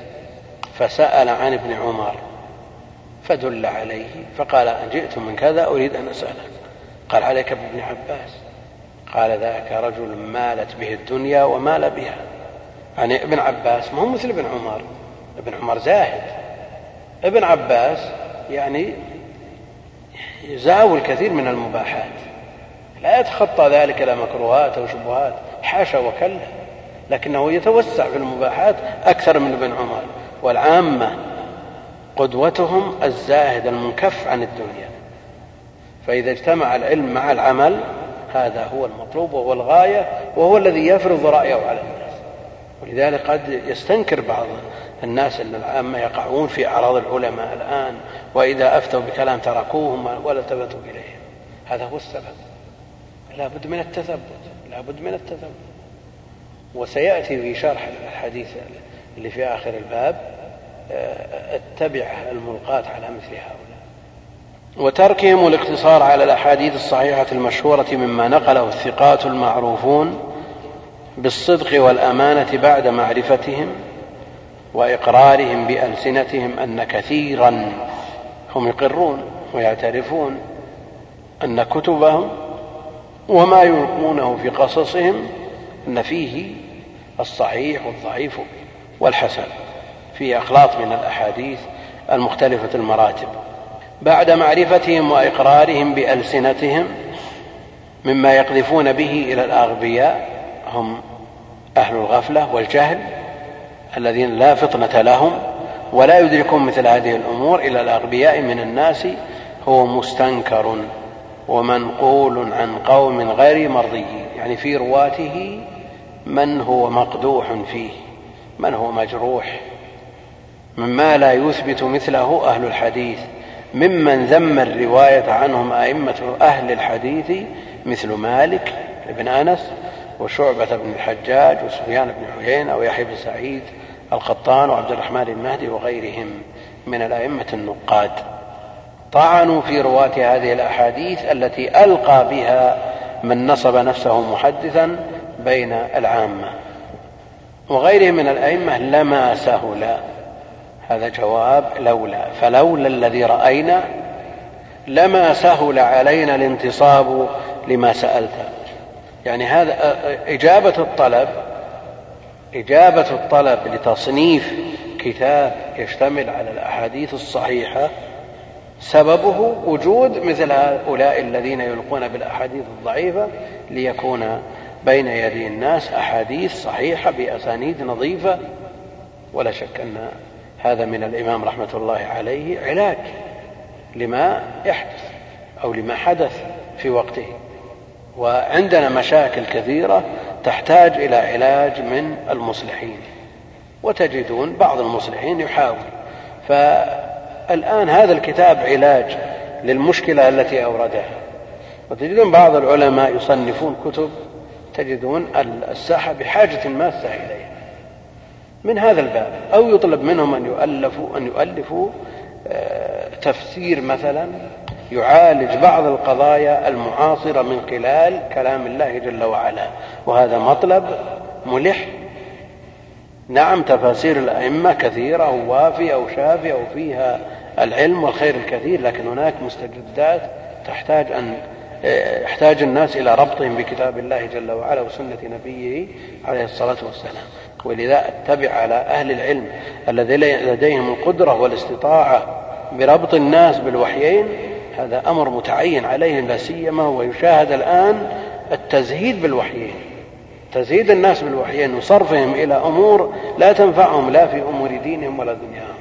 فسأل عن ابن عمر فدل عليه فقال جئت من كذا أريد أن أسألك. قال عليك بابن عباس. قال ذاك رجل مالت به الدنيا ومال بها. يعني ابن عباس ما هو مثل ابن عمر. ابن عمر زاهد. ابن عباس يعني يزاول كثير من المباحات. لا يتخطى ذلك إلى مكروهات أو شبهات. حاشا وكلا. لكنه يتوسع في المباحات أكثر من ابن عمر والعامة قدوتهم الزاهد المنكف عن الدنيا. فإذا اجتمع العلم مع العمل هذا هو المطلوب وهو الغاية وهو الذي يفرض رأيه على الناس. ولذلك قد يستنكر بعض الناس أن العامة يقعون في أعراض العلماء الآن وإذا أفتوا بكلام تركوهم ولا التفتوا إليهم. هذا هو السبب. لا بد من التثبت لا بد من التثبت. وسيأتي في شرح الحديث اللي في آخر الباب آه، اتبع الملقاة على مثل هؤلاء. وتركهم الاقتصار على الأحاديث الصحيحة المشهورة مما نقله الثقات المعروفون بالصدق والأمانة بعد معرفتهم وإقرارهم بألسنتهم أن كثيرا هم يقرون ويعترفون أن كتبهم وما يلقونه في قصصهم أن فيه الصحيح والضعيف والحسن. فيه أخلاط من الأحاديث المختلفة المراتب. بعد معرفتهم وإقرارهم بألسنتهم مما يقذفون به إلى الأغبياء هم أهل الغفلة والجهل الذين لا فطنة لهم ولا يدركون مثل هذه الأمور إلى الأغبياء من الناس هو مستنكر ومنقول عن قوم غير مرضيين يعني في رواته من هو مقدوح فيه؟ من هو مجروح؟ مما لا يثبت مثله أهل الحديث ممن ذم الرواية عنهم أئمة أهل الحديث مثل مالك بن أنس وشعبة بن الحجاج وسفيان بن عيينة ويحيى بن سعيد القطان وعبد الرحمن المهدي وغيرهم من الأئمة النقاد. طعنوا في رواة هذه الأحاديث التي ألقى بها من نصب نفسه محدثا بين العامة. وغيرهم من الأئمة لما سهل هذا جواب لولا. فلولا الذي رأينا لما سهل علينا الانتصاب لما سألت. يعني هذا إجابة الطلب إجابة الطلب لتصنيف كتاب يشتمل على الأحاديث الصحيحة سببه وجود مثل هؤلاء الذين يلقون بالأحاديث الضعيفة ليكون بين يدي الناس أحاديث صحيحة بأسانيد نظيفة. ولا شك أن هذا من الإمام رحمة الله عليه علاج لما يحدث أو لما حدث في وقته. وعندنا مشاكل كثيرة تحتاج إلى علاج من المصلحين. وتجدون بعض المصلحين يحاول. ف الآن هذا الكتاب علاج للمشكلة التي أوردها. وتجدون بعض العلماء يصنفون كتب تجدون الساحة بحاجة ماسة إليها. من هذا الباب أو يطلب منهم أن يؤلفوا أن يؤلفوا آه، تفسير مثلا يعالج بعض القضايا المعاصرة من خلال كلام الله جل وعلا. وهذا مطلب ملح. نعم تفاسير الأئمة كثيرة ووافية وشافية وفيها العلم والخير الكثير لكن هناك مستجدات تحتاج أن يحتاج الناس إلى ربطهم بكتاب الله جل وعلا وسنة نبيه عليه الصلاة والسلام. ولذا أتبع على أهل العلم الذين لديهم القدرة والاستطاعة بربط الناس بالوحيين. هذا أمر متعين عليهم لا سيما ويشاهد الآن التزهيد بالوحيين. تزهيد الناس بالوحيين وصرفهم إلى أمور لا تنفعهم لا في أمور دينهم ولا دنياهم.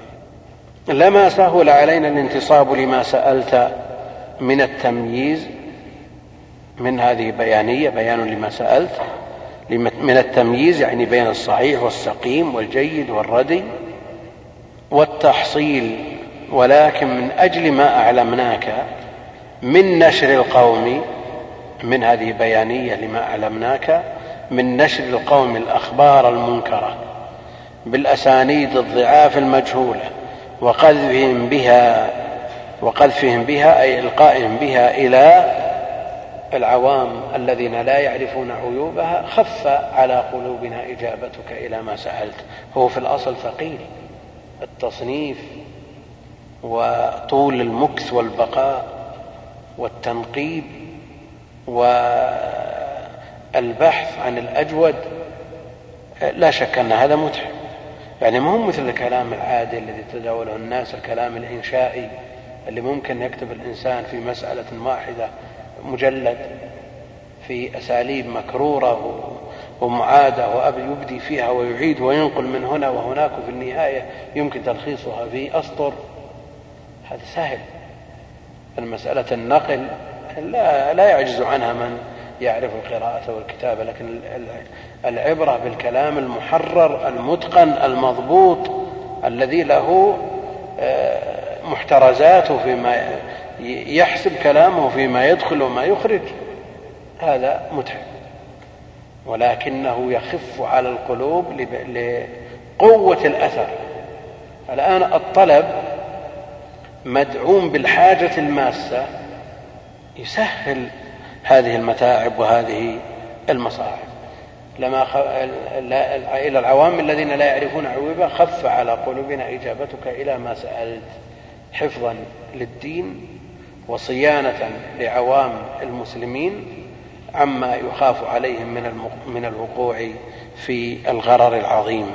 لما سهل علينا الانتصاب لما سألت من التمييز. من هذه بيانية بيان لما سألت من التمييز يعني بين الصحيح والسقيم والجيد والردي والتحصيل ولكن من أجل ما أعلمناك من نشر القوم من هذه بيانية لما أعلمناك من نشر القوم الأخبار المنكرة بالأسانيد الضعاف المجهولة وقذفهم بها وقذفهم بها أي إلقائهم بها إلى العوام الذين لا يعرفون عيوبها خف على قلوبنا إجابتك إلى ما سألت. هو في الأصل ثقيل. التصنيف وطول المكث والبقاء والتنقيب والبحث عن الأجود لا شك أن هذا متعب. يعني ما هو مثل الكلام العادي الذي يتداوله الناس الكلام الإنشائي اللي ممكن يكتب الإنسان في مسألة واحدة مجلد في أساليب مكرورة ومعادة وأبي يبدي فيها ويعيد وينقل من هنا وهناك وفي النهاية يمكن تلخيصها في أسطر. هذا سهل. المسألة النقل لا, لا يعجز عنها من يعرف القراءة والكتابة لكن العبرة بالكلام المحرر المتقن المضبوط الذي له آه، محترزاته فيما يحسب كلامه فيما يدخل وما يخرج. هذا متعب. ولكنه يخف على القلوب لقوة الأثر. الآن الطلب مدعوم بالحاجة الماسة يسهل هذه المتاعب وهذه المصاعب. لما خ... إلى العوام الذين لا يعرفون عيوبه خف على قلوبنا إجابتك إلى ما سألت. حفظا للدين وصيانة لعوام المسلمين عما يخاف عليهم من من الوقوع في الغرر العظيم.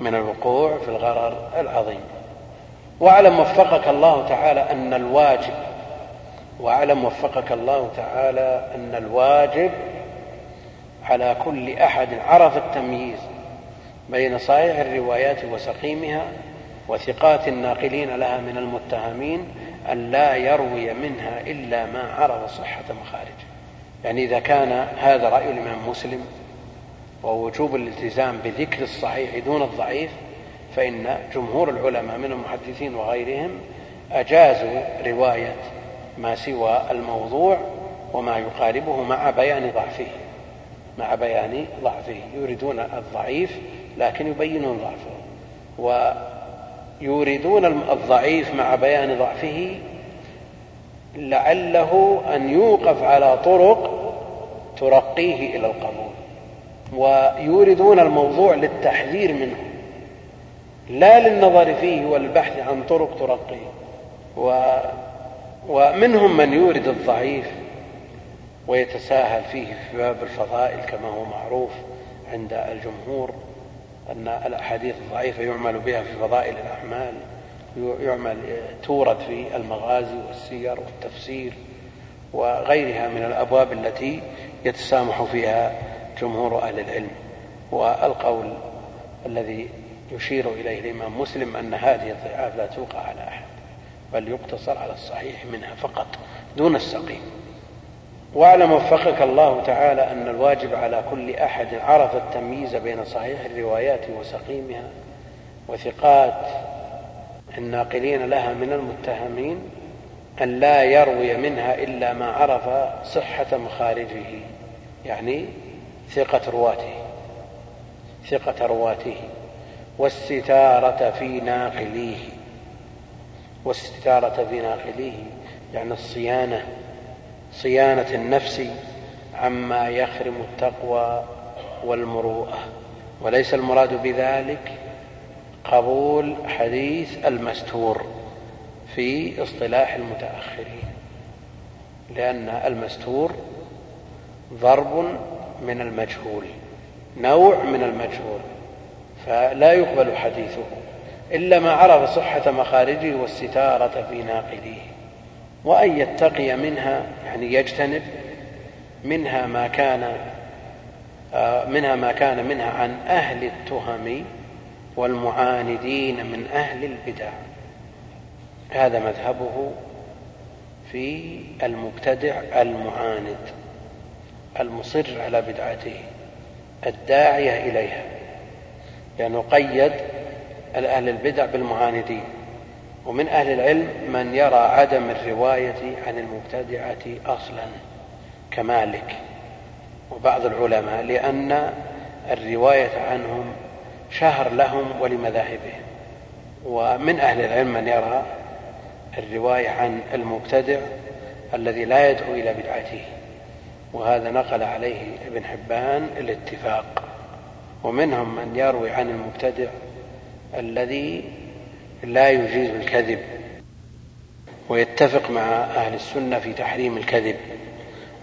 من الوقوع في الغرر العظيم. واعلم وفقك الله تعالى أن الواجب واعلم وفقك الله تعالى أن الواجب على كل أحد عرف التمييز بين صحيح الروايات وسقيمها وثقات الناقلين لها من المتهمين أن لا يروي منها إلا ما عرف صحة مخارجه. يعني إذا كان هذا رأي الإمام مسلم ووجوب الالتزام بذكر الصحيح دون الضعيف فإن جمهور العلماء من المحدثين وغيرهم أجازوا رواية ما سوى الموضوع وما يقاربه مع بيان ضعفه. مع بيان ضعفه. يريدون الضعيف لكن يبينون ضعفه. ويريدون الضعيف مع بيان ضعفه لعله أن يوقف على طرق ترقيه إلى القبول. ويوردون الموضوع للتحذير منه لا للنظر فيه والبحث عن طرق ترقيه. و ومنهم من يورد الضعيف ويتساهل فيه في باب الفضائل كما هو معروف عند الجمهور. أن الأحاديث الضعيفة يعمل بها في فضائل الأعمال يعمل تورد في المغازي والسير والتفسير وغيرها من الأبواب التي يتسامح فيها جمهور أهل العلم. والقول الذي يشير إليه الإمام مسلم أن هذه الضعاف لا توقع على أحد بل يقتصر على الصحيح منها فقط دون السقيم. واعلم وفقك الله تعالى أن الواجب على كل أحد عرف التمييز بين صحيح الروايات وسقيمها وثقات الناقلين لها من المتهمين أن لا يروي منها إلا ما عرف صحة مخارجه يعني ثقة رواته ثقة رواته والستارة في ناقليه والستارة في ناقليه يعني الصيانة صيانة النفس عما يخرم التقوى والمروءة. وليس المراد بذلك قبول حديث المستور في اصطلاح المتأخرين لأن المستور ضرب من المجهول نوع من المجهول فلا يقبل حديثه إلا ما عرف صحة مخارجه والستارة في ناقليه وأن يتقي منها يعني يجتنب منها ما كان آه، منها ما كان منها عن أهل التهم والمعاندين من أهل البدع. هذا مذهبه في المبتدع المعاند المصر على بدعته الداعية إليها. لأنه قيد أهل البدع بالمعاندين. ومن أهل العلم من يرى عدم الرواية عن المبتدعة أصلا كمالك وبعض العلماء لأن الرواية عنهم شهر لهم ولمذاهبهم. ومن أهل العلم من يرى الرواية عن المبتدع الذي لا يدعو إلى بدعته. وهذا نقل عليه ابن حبان الاتفاق. ومنهم من يروي عن المبتدع الذي لا يجيز الكذب ويتفق مع أهل السنة في تحريم الكذب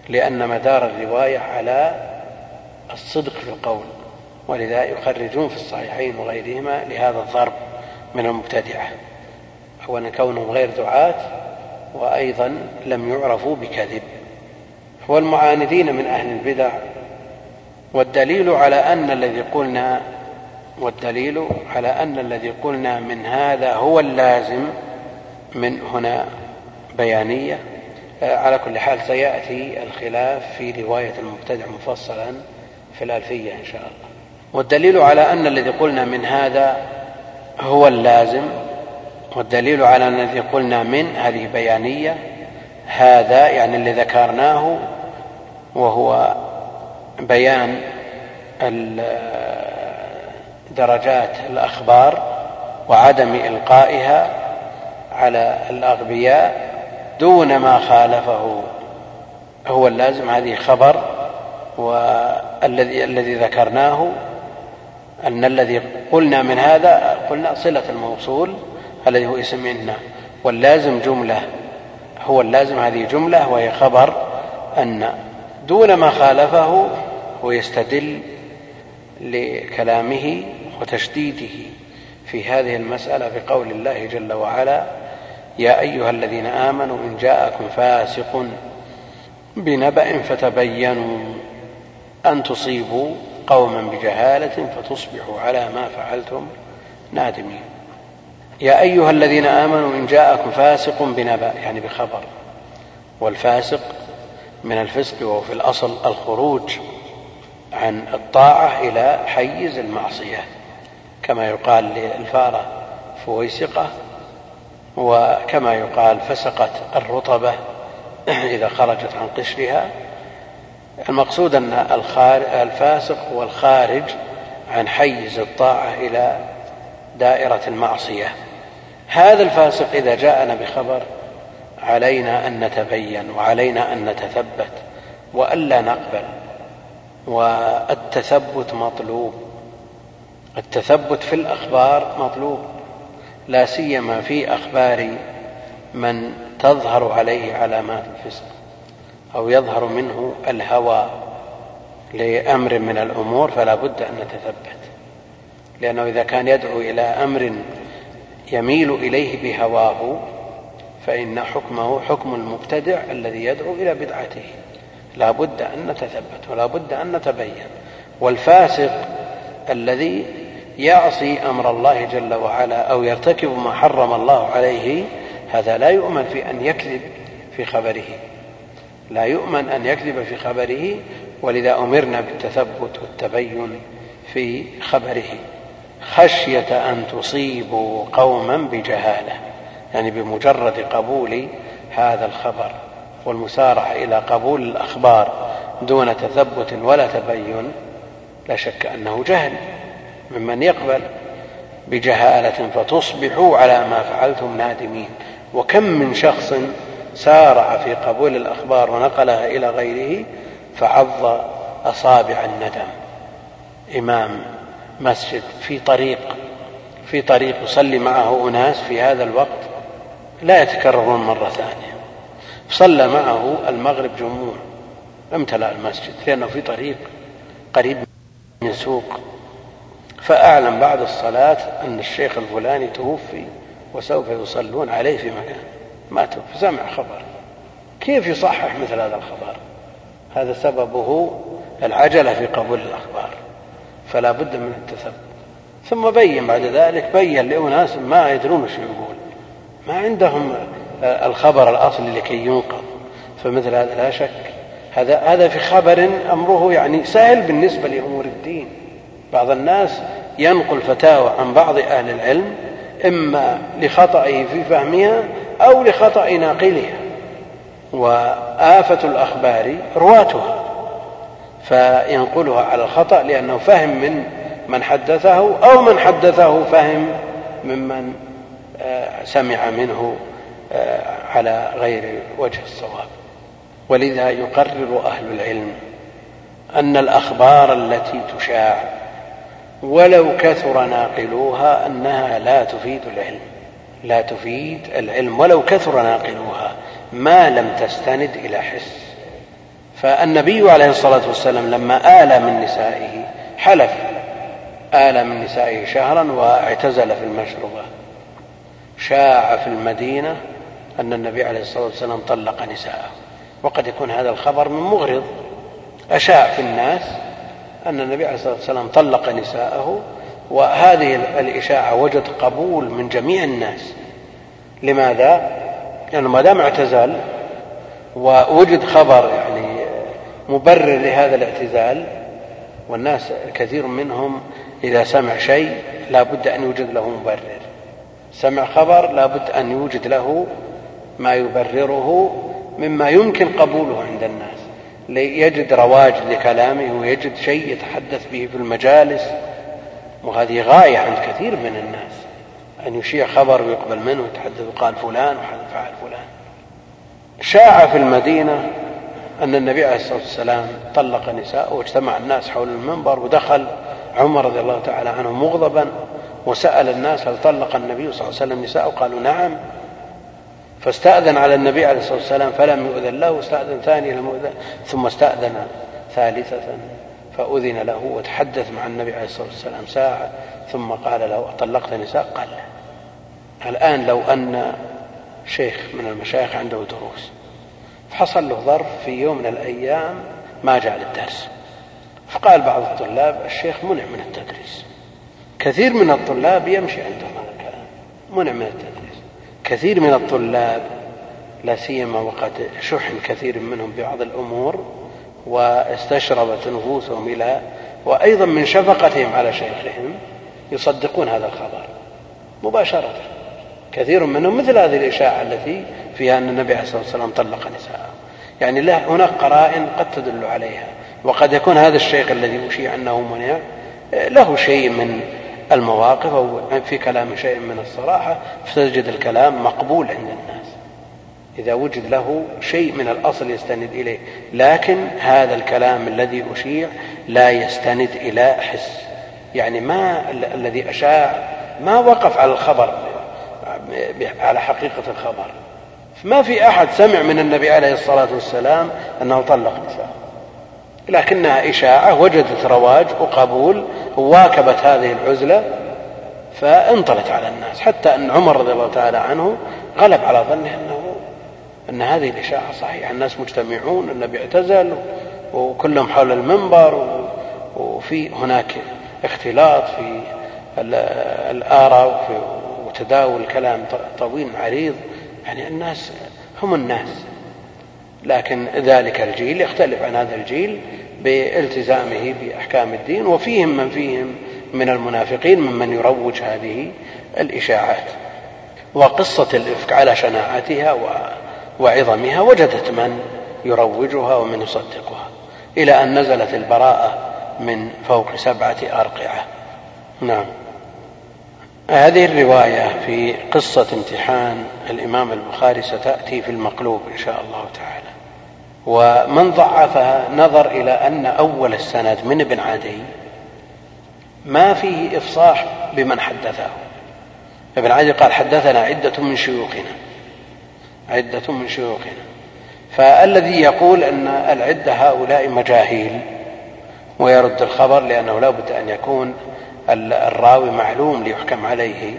لأن مدار الرواية على الصدق في القول ولذا يخرجون في الصحيحين وغيرهما لهذا الضرب من المبتدعة أولا كونهم غير دعاة وأيضا لم يعرفوا بكذب. والمعاندين من أهل البدع والدليل على أن الذي قلنا والدليل على أن الذي قلنا من هذا هو اللازم من هنا بيانية. على كل حال سيأتي الخلاف في رواية المبتدع مفصلا في الألفية إن شاء الله. والدليل على أن الذي قلنا من هذا هو اللازم والدليل على أن الذي قلنا من هذه بيانية هذا يعني اللي ذكرناه وهو بيان درجات الأخبار وعدم إلقائها على الأغبياء دون ما خالفه هو اللازم. هذه خبر والذي الذي ذكرناه أن الذي قلنا من هذا قلنا صلة الموصول الذي هو اسم إن. واللازم جملة هو اللازم هذه جملة وهي خبر أن دون ما خالفه ويستدل لكلامه وتشديده في هذه المسألة بقول الله جل وعلا يا أيها الذين آمنوا إن جاءكم فاسق بنبأ فتبينوا أن تصيبوا قوما بجهالة فتصبحوا على ما فعلتم نادمين. يا أيها الذين آمنوا إن جاءكم فاسق بنبأ يعني بخبر. والفاسق من الفسق وهو في الأصل الخروج عن الطاعة إلى حيز المعصية. كما يقال للفارة فويسقة وكما يقال فسقت الرطبة إذا خرجت عن قشرها. المقصود أن الفاسق هو الخارج عن حيز الطاعة إلى دائرة المعصية. هذا الفاسق إذا جاءنا بخبر علينا أن نتبين وعلينا أن نتثبت وألا نقبل والتثبت مطلوب. التثبت في الأخبار مطلوب لا سيما في أخبار من تظهر عليه علامات الفسق أو يظهر منه الهوى لأمر من الأمور فلا بد أن نتثبت. لأنه إذا كان يدعو إلى أمر يميل إليه بهواه فإن حكمه حكم المبتدع الذي يدعو إلى بدعته. لا بد أن نتثبت ولا بد أن نتبين. والفاسق الذي يعصي أمر الله جل وعلا أو يرتكب ما حرم الله عليه هذا لا يؤمن في أن يكذب في خبره. لا يؤمن أن يكذب في خبره ولذا أمرنا بالتثبت والتبين في خبره. خشية أن تصيبوا قوما بجهالة يعني بمجرد قبول هذا الخبر والمسارعة إلى قبول الأخبار دون تثبت ولا تبين لا شك أنه جهل. ممن يقبل بجهالة فتصبحوا على ما فعلتم نادمين. وكم من شخص سارع في قبول الأخبار ونقلها إلى غيره فعض أصابع الندم. إمام مسجد في طريق في طريق يصلي معه أناس في هذا الوقت لا يتكررون مرة ثانية. صلى معه المغرب جموع امتلأ المسجد لأنه في طريق قريب من سوق فأعلم بعد الصلاة أن الشيخ الفلاني توفي وسوف يصلون عليه في مكان ما توفي. سمع خبر. كيف يصحح مثل هذا الخبر؟ هذا سببه العجلة في قبول الأخبار. فلا بد من التثبت. ثم بين بعد ذلك بين لأناس ما يدرون وش يقول. ما عندهم الخبر الأصلي لكي ينقض. فمثل هذا لا شك. هذا هذا في خبر أمره يعني سهل بالنسبة لأمور الدين. بعض الناس ينقل فتاوى عن بعض أهل العلم إما لخطئه في فهمها أو لخطأ ناقلها وآفة الأخبار رواتها فينقلها على الخطأ لأنه فهم من من حدثه أو من حدثه فهم ممن آه، سمع منه آه، على غير وجه الصواب. ولذا يقرر أهل العلم أن الأخبار التي تشاع ولو كثر ناقلوها أنها لا تفيد العلم. لا تفيد العلم. ولو كثر ناقلوها ما لم تستند إلى حس. فالنبي عليه الصلاة والسلام لما آل من نسائه حلف. آل من نسائه شهرا واعتزل في المشروبة شاع في المدينة أن النبي عليه الصلاة والسلام طلق نساءه. وقد يكون هذا الخبر من مغرض. أشاع في الناس أن النبي عليه الصلاة والسلام طلق نساءه وهذه الإشاعة وجد قبول من جميع الناس. لماذا؟ لأنه ما دام اعتزل ووجد خبر يعني مبرر لهذا الاعتزال والناس كثير منهم إذا سمع شيء لا بد أن يوجد له مبرر. سمع خبر لا بد أن يوجد له ما يبرره مما يمكن قبوله عند الناس. يجد رواج لكلامه ويجد شيء يتحدث به في المجالس. وهذه غاية عند كثير من الناس. أن يشيع خبر ويقبل منه ويتحدث قال فلان وفعل فلان. شاع في المدينة أن النبي عليه الصلاة والسلام طلق نساءه واجتمع الناس حول المنبر ودخل عمر رضي الله تعالى عنه مغضبا وسأل الناس هل طلق النبي صلى الله عليه وسلم نساءه؟ قالوا نعم. فاستأذن على النبي عليه الصلاة والسلام فلم يؤذن له واستأذن ثانية لم يؤذن ثم استأذن ثالثة فأذن له وتحدث مع النبي عليه الصلاة والسلام ساعة ثم قال له أطلقت نساء قال لا. الآن لو أن شيخ من المشايخ عنده دروس فحصل له ظرف في يوم من الأيام ما جاء للدرس. فقال بعض الطلاب الشيخ منع من التدريس. كثير من الطلاب يمشي عندهم هذا منع من التدريس. كثير من الطلاب لا سيما وقد شحن كثير منهم ببعض الأمور واستشربت نفوسهم إلى وأيضا من شفقتهم على شيخهم يصدقون هذا الخبر مباشرة. كثير منهم مثل هذه الإشاعة التي فيها أن النبي عليه الصلاة والسلام طلق نساءه. يعني له هناك قرائن قد تدل عليها. وقد يكون هذا الشيخ الذي يشيع أنه منع له شيء من المواقف أو في كلام شيء من الصراحة فتجد الكلام مقبول عند الناس. إذا وجد له شيء من الأصل يستند إليه. لكن هذا الكلام الذي أشيع لا يستند إلى حس. يعني ما الذي أشاع ما وقف على الخبر على حقيقة الخبر. ما في أحد سمع من النبي عليه الصلاة والسلام أنه طلق نساء لكنها إشاعة وجدت رواج وقبول وواكبت هذه العزلة فانطلت على الناس حتى أن عمر رضي الله تعالى عنه غلب على ظنه أنه أن هذه الإشاعة صحيحة الناس مجتمعون النبي اعتزل وكلهم حول المنبر وفي هناك اختلاط في الآراء وتداول كلام طويل عريض. يعني الناس هم الناس. لكن ذلك الجيل يختلف عن هذا الجيل بالتزامه بأحكام الدين وفيهم من فيهم من المنافقين ممن يروج هذه الإشاعات. وقصة الإفك على شناعتها وعظمها وجدت من يروجها ومن يصدقها إلى أن نزلت البراءة من فوق سبعة أرقعة. نعم. هذه الرواية في قصة امتحان الإمام البخاري ستأتي في المقلوب إن شاء الله تعالى. ومن ضعفها نظر إلى أن أول السند من ابن عدي ما فيه إفصاح بمن حدثه. ابن عدي قال حدثنا عدة من شيوخنا عدة من شيوخنا. فالذي يقول أن العدة هؤلاء مجاهيل ويرد الخبر لأنه لا بد أن يكون الراوي معلوم ليحكم عليه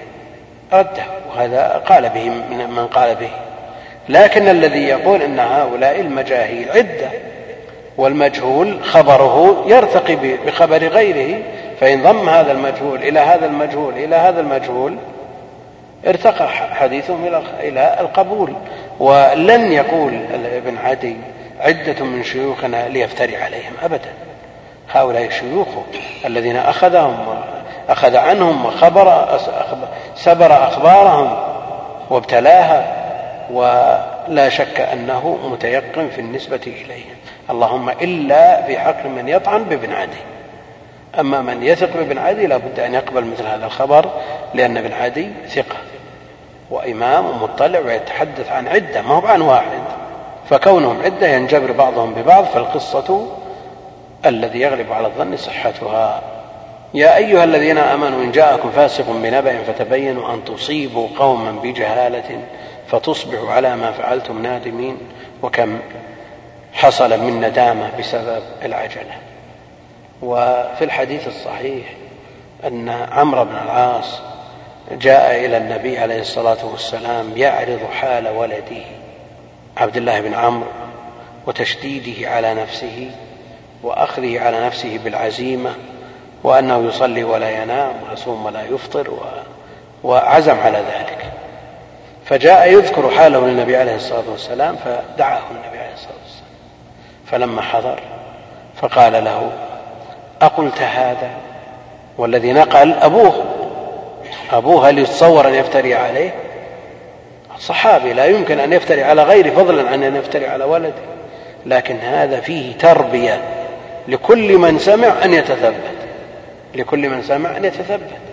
رده. وهذا قال به من قال به. لكن الذي يقول إن هؤلاء المجاهيل عدة والمجهول خبره يرتقي بخبر غيره فإن ضم هذا المجهول إلى هذا المجهول إلى هذا المجهول ارتقى حديثهم إلى القبول. ولن يقول ابن عدي عدة من شيوخنا ليفتري عليهم ابدا. هؤلاء الشيوخ الذين أخذهم أخذ عنهم وخبر سبر أخبارهم وابتلاها. ولا شك أنه متيقن في النسبة إليهم اللهم إلا في حق من يطعن بابن عدي. أما من يثق بابن عدي لا بد أن يقبل مثل هذا الخبر لأن ابن عدي ثقة وإمام ومطلع ويتحدث عن عدة ما هو عن واحد. فكونهم عدة ينجبر بعضهم ببعض فالقصة الذي يغلب على الظن صحتها. يا أيها الذين آمنوا إن جاءكم فاسق بنبأ فتبينوا أن تصيبوا قوما بجهالة فتصبحوا على ما فعلتم نادمين وكم حصل من ندامة بسبب العجلة. وفي الحديث الصحيح أن عمرو بن العاص جاء إلى النبي عليه الصلاة والسلام يعرض حال ولده عبد الله بن عمرو وتشديده على نفسه وأخذه على نفسه بالعزيمة وأنه يصلي ولا ينام ويصوم ولا يفطر و... وعزم على ذلك. فجاء يذكر حاله للنبي عليه الصلاة والسلام فدعاه النبي عليه الصلاة والسلام. فلما حضر فقال له أقلت هذا؟ والذي نقل أبوه. أبوه هل يتصور أن يفتري عليه؟ صحابي لا يمكن أن يفتري على غيره فضلا عن أن يفتري على ولده. لكن هذا فيه تربية لكل من سمع أن يتثبت. لكل من سمع أن يتثبت.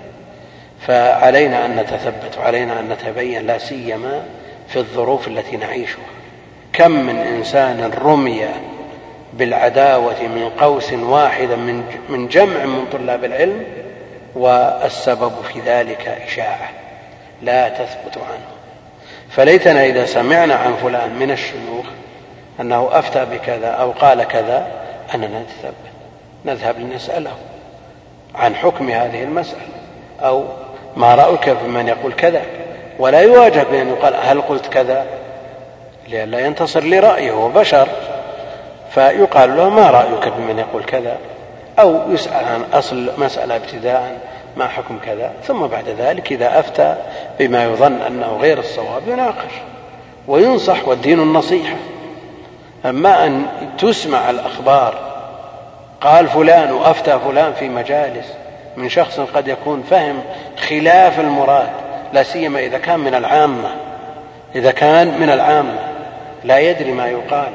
فعلينا أن نتثبت وعلينا أن نتبين لا سيما في الظروف التي نعيشها. كم من إنسان رمي بالعداوة من قوس واحد من من جمع من طلاب العلم والسبب في ذلك إشاعة لا تثبت عنه. فليتنا إذا سمعنا عن فلان من الشيوخ أنه أفتى بكذا أو قال كذا أننا نتثبت نذهب لنسأله عن حكم هذه المسألة أو ما رأيك بمن يقول كذا؟ ولا يواجه بأن يقال هل قلت كذا؟ لئلا ينتصر لرأيه هو بشر. فيقال له ما رأيك بمن يقول كذا؟ أو يسأل عن أصل مسألة ابتداء ما حكم كذا؟ ثم بعد ذلك إذا أفتى بما يظن أنه غير الصواب يناقش وينصح والدين النصيحة. أما أن تسمع الأخبار قال فلان وأفتى فلان في مجالس من شخص قد يكون فهم خلاف المراد لا سيما إذا كان من العامة. إذا كان من العامة لا يدري ما يقال.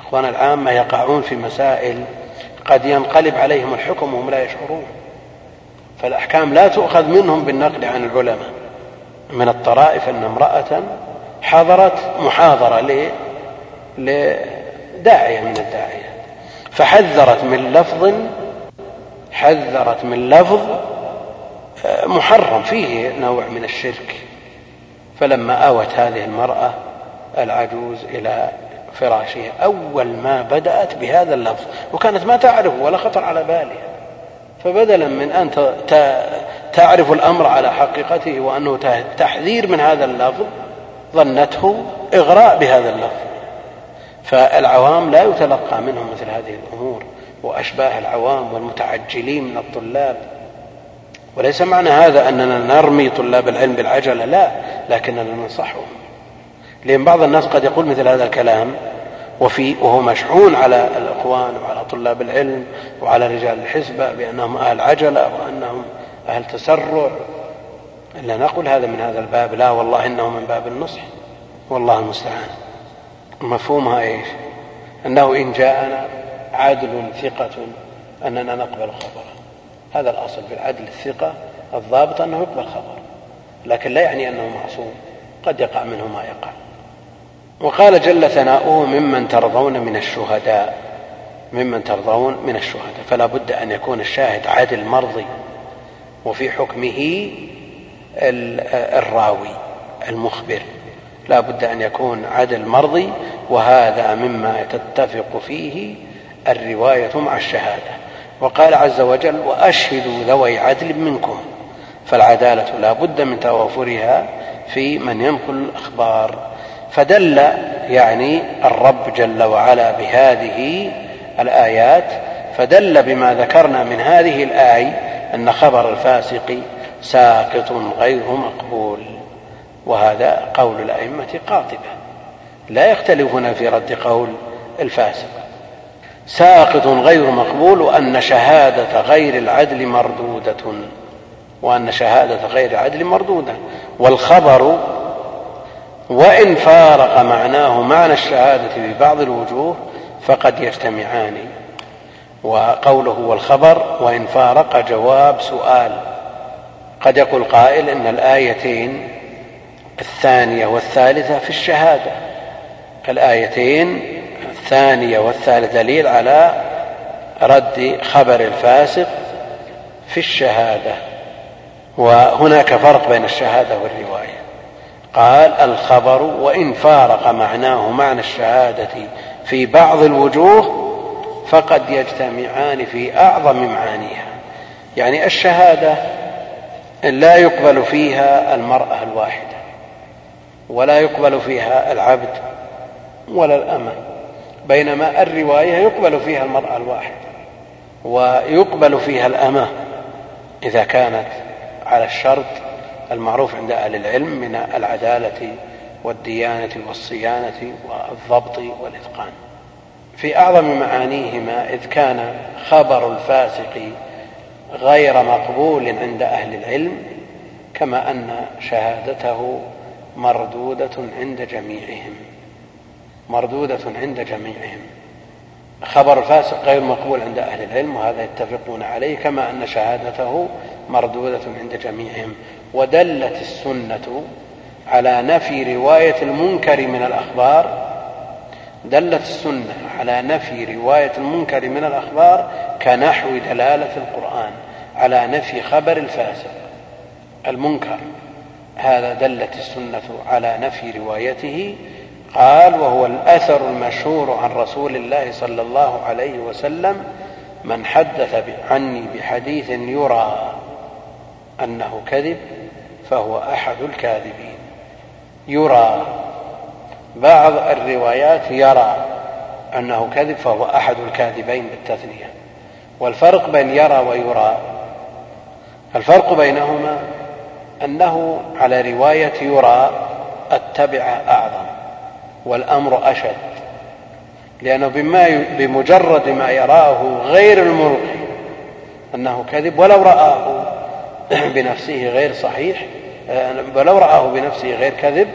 إخوان العامة يقعون في مسائل قد ينقلب عليهم الحكم وهم لا يشعرون. فالأحكام لا تؤخذ منهم بالنقل عن العلماء. من الطرائف أن امرأة حضرت محاضرة لداعية من الداعيات فحذرت من لفظ حذرت من لفظ محرم فيه نوع من الشرك. فلما آوت هذه المرأة العجوز إلى فراشها أول ما بدأت بهذا اللفظ وكانت ما تعرف ولا خطر على بالها. فبدلا من أن تعرف الأمر على حقيقته وأنه تحذير من هذا اللفظ ظنته إغراء بهذا اللفظ. فالعوام لا يتلقى منهم مثل هذه الأمور. وأشباه العوام والمتعجلين من الطلاب. وليس معنى هذا أننا نرمي طلاب العلم بالعجلة لا لكننا ننصحهم. لأن بعض الناس قد يقول مثل هذا الكلام وفي وهو مشحون على الإخوان وعلى طلاب العلم وعلى رجال الحزبة بأنهم أهل عجلة وأنهم أهل تسرع. إلا نقول هذا من هذا الباب لا والله إنه من باب النصح. والله المستعان. مفهومها إيش؟ أنه إن جاءنا عدل ثقة أننا نقبل خبره. هذا الأصل في العدل الثقة الضابط أنه يقبل خبر لكن لا يعني أنه معصوم قد يقع منه ما يقع. وقال جل ثناؤه ممن ترضون من الشهداء ممن ترضون من الشهداء. فلا بد أن يكون الشاهد عدل مرضي وفي حكمه الراوي المخبر. لا بد أن يكون عدل مرضي وهذا مما تتفق فيه الرواية مع الشهادة. وقال عز وجل وأشهدوا ذوي عدل منكم. فالعدالة لا بد من توافرها في من ينقل الأخبار. فدل يعني الرب جل وعلا بهذه الآيات فدل بما ذكرنا من هذه الآية أن خبر الفاسق ساقط غير مقبول. وهذا قول الأئمة قاطبة. لا يختلفون في رد قول الفاسق. ساقط غير مقبول وأن شهادة غير العدل مردودة وأن شهادة غير العدل مردودة. والخبر وإن فارق معناه معنى الشهادة في بعض الوجوه فقد يجتمعان. وقوله والخبر وإن فارق جواب سؤال. قد يقول قائل إن الآيتين الثانية والثالثة في الشهادة. الآيتين الثانية والثالثة دليل على رد خبر الفاسق في الشهادة. وهناك فرق بين الشهادة والرواية. قال الخبر وإن فارق معناه معنى الشهادة في بعض الوجوه فقد يجتمعان في أعظم معانيها. يعني الشهادة لا يقبل فيها المرأة الواحدة ولا يقبل فيها العبد ولا الأمة. بينما الرواية يقبل فيها المرأة الواحدة ويقبل فيها الأمة إذا كانت على الشرط المعروف عند أهل العلم من العدالة والديانة والصيانة والضبط والإتقان. في أعظم معانيهما إذ كان خبر الفاسق غير مقبول عند أهل العلم كما أن شهادته مردودة عند جميعهم. مردودة عند جميعهم. خبر الفاسق غير مقبول عند أهل العلم وهذا يتفقون عليه كما أن شهادته مردودة عند جميعهم. ودلت السنة على نفي رواية المنكر من الأخبار. دلت السنة على نفي رواية المنكر من الأخبار كنحو دلالة القرآن على نفي خبر الفاسق المنكر. هذا دلت السنة على نفي روايته قال وهو الأثر المشهور عن رسول الله صلى الله عليه وسلم من حدث عني بحديث يرى أنه كذب فهو أحد الكاذبين. يرى بعض الروايات يرى أنه كذب فهو أحد الكاذبين بالتثنية. والفرق بين يرى ويرى الفرق بينهما أنه على رواية يرى التبع أعظم. والأمر أشد. لأنه بما بمجرد ما يراه غير الملقي أنه كذب ولو رآه بنفسه غير صحيح ولو رآه بنفسه غير كذب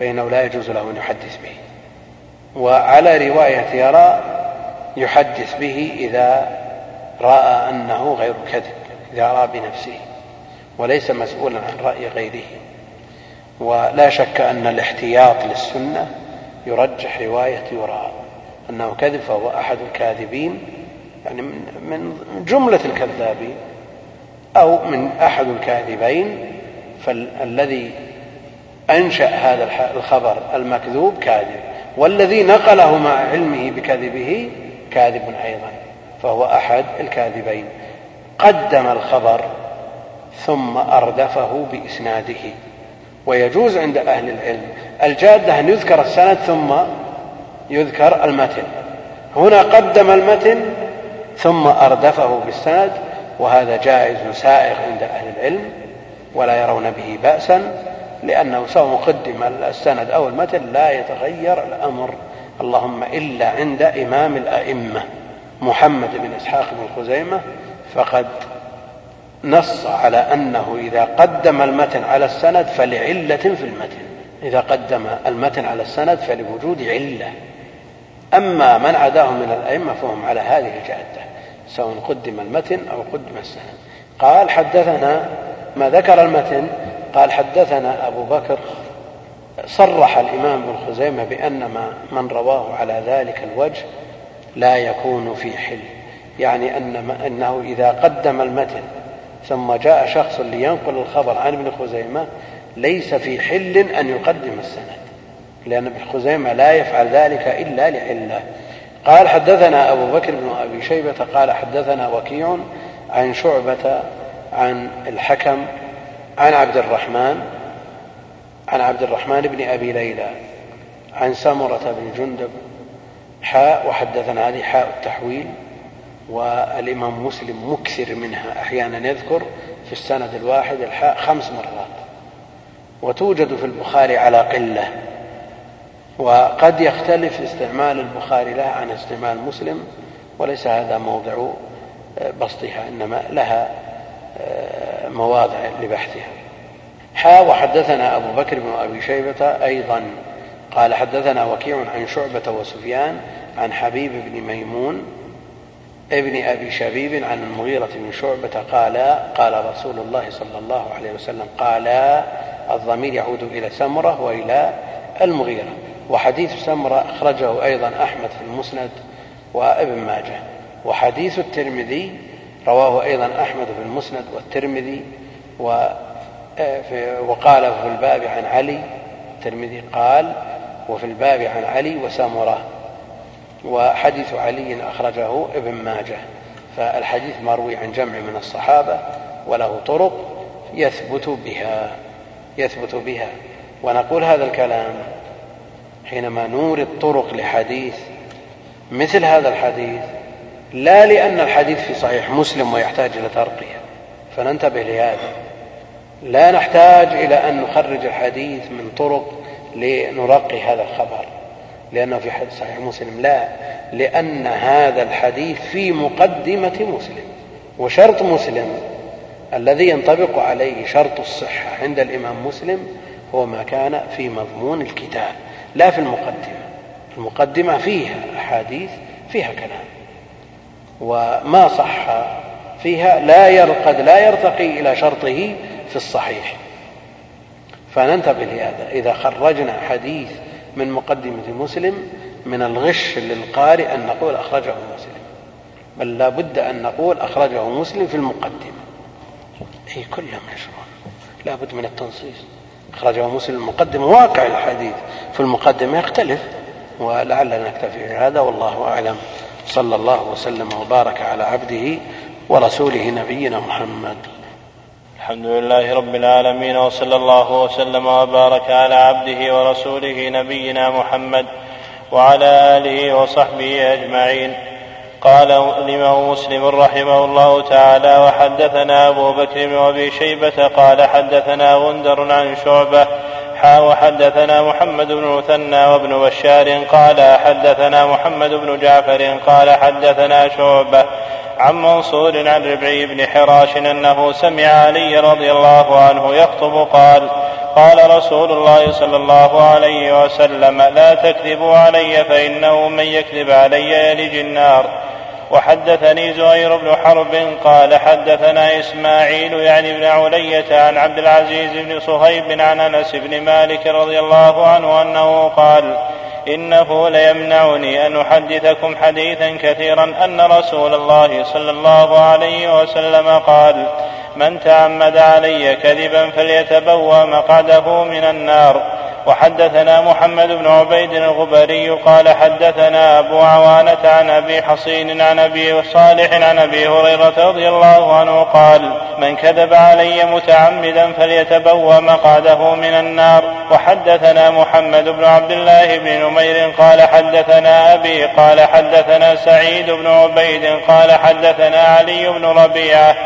فإنه لا يجوز له أن يحدث به. وعلى رواية يرى يحدث به إذا رأى أنه غير كذب إذا رأى بنفسه وليس مسؤولا عن رأي غيره. ولا شك أن الاحتياط للسنة يرجح رواية يرى أنه كذب فهو أحد الكاذبين يعني من جملة الكذابين أو من أحد الكاذبين فالذي أنشأ هذا الخبر المكذوب كاذب والذي نقله مع علمه بكذبه كاذب أيضا فهو أحد الكاذبين. قدم الخبر ثم أردفه بإسناده. ويجوز عند أهل العلم. الجادة أن يذكر السند ثم يذكر المتن. هنا قدم المتن ثم أردفه بالسند وهذا جائز سائغ عند أهل العلم ولا يرون به بأسا لأنه سواء قدم السند أو المتن لا يتغير الأمر. اللهم إلا عند إمام الأئمة محمد بن إسحاق بن خزيمة فقد نص على أنه إذا قدم المتن على السند فلعلة في المتن. إذا قدم المتن على السند فلوجود علة. أما من عداه من الأئمة فهم على هذه الجادة سواء قدم المتن أو قدم السند. قال حدثنا ما ذكر المتن قال حدثنا أبو بكر صرح الإمام ابن خزيمة بأن ما من رواه على ذلك الوجه لا يكون في حل. يعني أن أنه إذا قدم المتن ثم جاء شخص لينقل الخبر عن ابن خزيمة ليس في حل أن يقدم السند لأن ابن خزيمة لا يفعل ذلك إلا لعلة قال حدثنا أبو بكر بن أبي شيبة قال حدثنا وكيع عن شعبة عن الحكم عن عبد الرحمن عن عبد الرحمن بن أبي ليلى عن سمرة بن جندب حاء وحدثنا هذه حاء التحويل. والإمام مسلم مكثر منها أحيانا يذكر في السند الواحد الحاء خمس مرات. وتوجد في البخاري على قلة. وقد يختلف استعمال البخاري لها عن استعمال مسلم وليس هذا موضع آه، بسطها إنما لها آه، مواضع لبحثها. حا وحدثنا أبو بكر بن أبي شيبة أيضا. قال حدثنا وكيع عن شعبة وسفيان عن حبيب بن ميمون ابن أبي شبيب عن المغيرة بن شعبة قال قال رسول الله صلى الله عليه وسلم قال الضمير يعود إلى سمرة وإلى المغيرة. وحديث سمرة أخرجه أيضا أحمد في المسند وابن ماجه. وحديث الترمذي رواه أيضا أحمد في المسند والترمذي وقال في الباب عن علي. الترمذي قال وفي الباب عن علي وسامرة وحديث علي أخرجه ابن ماجه فالحديث مروي عن جمع من الصحابة وله طرق يثبت بها يثبت بها. ونقول هذا الكلام حينما نورد طرق لحديث مثل هذا الحديث لا لأن الحديث في صحيح مسلم ويحتاج إلى ترقية فننتبه لهذا. لا نحتاج إلى أن نخرج الحديث من طرق لنرقي هذا الخبر. لأنه في صحيح مسلم. لا لأن هذا الحديث في مقدمة مسلم وشرط مسلم الذي ينطبق عليه شرط الصحة عند الإمام مسلم هو ما كان في مضمون الكتاب لا في المقدمة. المقدمة فيها أحاديث فيها كلام. وما صح فيها لا قد لا يرتقي إلى شرطه في الصحيح. فننتبه لهذا. إذا خرجنا حديث من مقدمة مسلم من الغش للقارئ أن نقول أخرجه مسلم. بل لا بد أن نقول أخرجه مسلم في المقدمة. أي كلهم يشرون لا بد من التنصيص. أخرجه مسلم المقدمة. واقع الحديث في المقدمة يختلف. ولعلنا نكتفي بهذا. والله أعلم. صلى الله وسلم وبارك على عبده ورسوله نبينا محمد. الحمد لله رب العالمين وصلى الله وسلم وبارك على عبده ورسوله نبينا محمد وعلى آله وصحبه أجمعين. قال الإمام مسلم رحمه الله تعالى وحدثنا أبو بكر بن ابي شيبة قال حدثنا غندر عن شعبة حا وحدثنا محمد بن مثنى وابن بشار قال حدثنا محمد بن جعفر قال حدثنا شعبة عن منصور عن ربعي بن حراش أنه سمع علي رضي الله عنه يخطب قال قال رسول الله صلى الله عليه وسلم لا تكذبوا علي فإنه من يكذب علي يلج النار. وحدثني زهير بن حرب قال حدثنا إسماعيل يعني بن علية عن عبد العزيز بن صهيب عن أنس بن مالك رضي الله عنه أنه قال إنه ليمنعني أن أحدثكم حديثا كثيرا أن رسول الله صلى الله عليه وسلم قال من تعمد علي كذبا فليتبوى مقعده من النار. وحدثنا محمد بن عبيد الغبري قال حدثنا أبو عوانة عن أبي حصين عن أبي صالح عن أبي هريرة رضي الله عنه قال من كذب علي متعمدا فليتبوى مقعده من النار. وحدثنا محمد بن عبد الله بن نمير قال حدثنا أبي قال حدثنا سعيد بن عبيد قال حدثنا علي بن ربيعة.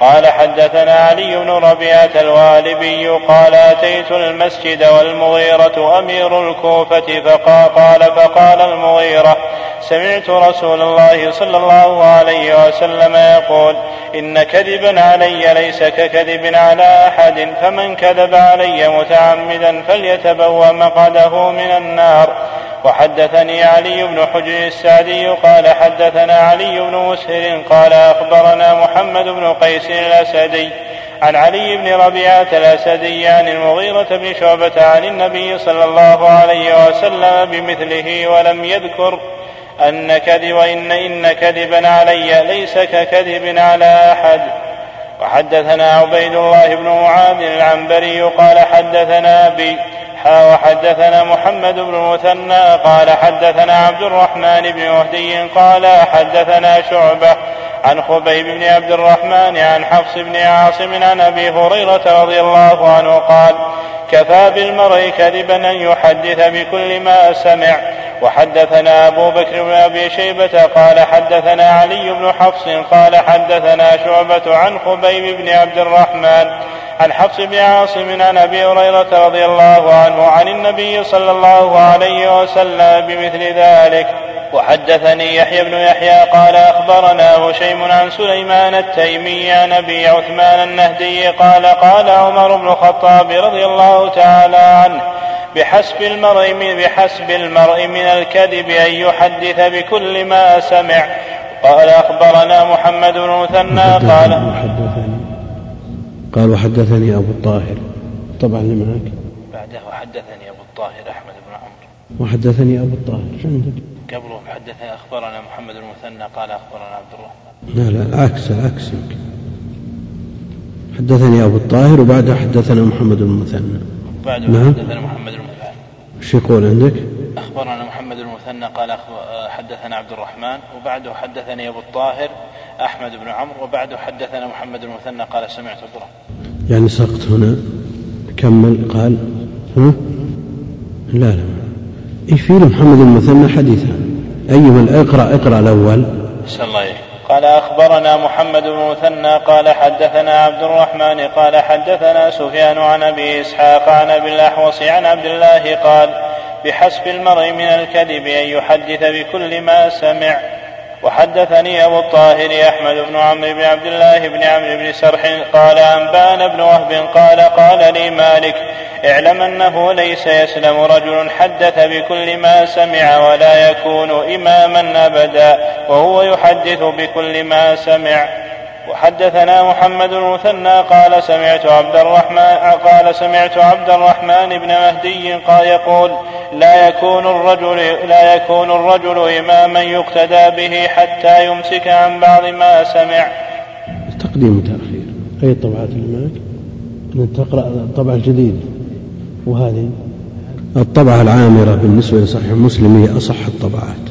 قال حدثنا علي بن ربيعة الوالبي قال أتيت المسجد والمغيرة أمير الكوفة فقال فقال المغيرة سمعت رسول الله صلى الله عليه وسلم يقول إن كذبا علي ليس ككذب على أحد فمن كذب علي متعمدا فليتبوأ مقعده من النار. وحدثني علي بن حجر السعدي قال حدثنا علي بن مسهر قال أخبرنا محمد بن قيس الأسدي عن علي بن ربيعة الأسدي عن المغيرة بن شعبة عن النبي صلى الله عليه وسلم بمثله ولم يذكر أن كذب إن إن كذبا علي ليس ككذب على أحد. وحدثنا عبيد الله بن معاذ العنبري قال حدثنا أبي حا وحدثنا محمد بن المثنى قال حدثنا عبد الرحمن بن مهدي قال حدثنا شعبة عن خبيب بن عبد الرحمن عن حفص بن عاصم عن أبي هريرة رضي الله عنه قال كفى بالمرء كذبا أن يحدث بكل ما سمع وحدثنا أبو بكر بن أبي شيبة قال حدثنا علي بن حفص قال حدثنا شعبة عن خبيب بن عبد الرحمن عن حفص بن عاصم عن أبي هريرة رضي الله عنه عن النبي صلى الله عليه وسلم بمثل ذلك وحدثني يحيى بن يحيى قال أخبرنا هشيم عن سليمان التيمي عن أبي عثمان النهدي قال قال عمر بن الخطاب رضي الله تعالى عنه بحسب المرء من بحسب المرء من الكذب أن يحدث بكل ما سمع. قال أخبرنا محمد بن مثنى قال قال وحدثني أبو الطاهر. طبعا اللي معك. بعده وحدثني أبو الطاهر أحمد بن عمرو. وحدثني أبو الطاهر. شو عندك؟ قبله حدثنا أخبرنا محمد بن مثنى قال أخبرنا عبد الرحمن. لا لا العكس العكس حدثني أبو الطاهر وبعده حدثنا محمد المثنى. بعده نعم. حدثنا محمد بن مثنى إيش يقول عندك؟ أخبرنا محمد المثنى قال حدثنا عبد الرحمن وبعده حدثني أبو الطاهر أحمد بن عمرو وبعده حدثنا محمد المثنى قال سمعت عبد يعني سقط هنا. كمل قال؟ ها؟ لا لا. إيش في محمد المثنى حديثا؟ أيما اقرأ إقرأ الأول. صلى الله عليه قال أخبرنا محمد بن مثنى قال حدثنا عبد الرحمن قال حدثنا سفيان عن أبي إسحاق عن أبي الأحوص عن عبد الله قال بحسب المرء من الكذب أن يحدث بكل ما سمع. وحدثني أبو الطاهر أحمد بن عمرو بن عبد الله بن عمرو بن سرح قال أنبان بن وهب قال قال لي مالك اعلم أنه ليس يسلم رجل حدث بكل ما سمع ولا يكون إماما أبدا وهو يحدث بكل ما سمع. وحدثنا محمد المثنى قال سمعت عبد الرحمن قال سمعت عبد الرحمن بن مهدي قال يقول لا يكون الرجل لا يكون الرجل إماما يقتدى به حتى يمسك عن بعض ما سمع. تقديم وتأخير أي الطبعات اللي معك؟ تقرأ الطبعة الجديدة وهذه؟ الطبعة العامرة بالنسبة لصحيح مسلم هي أصح الطبعات.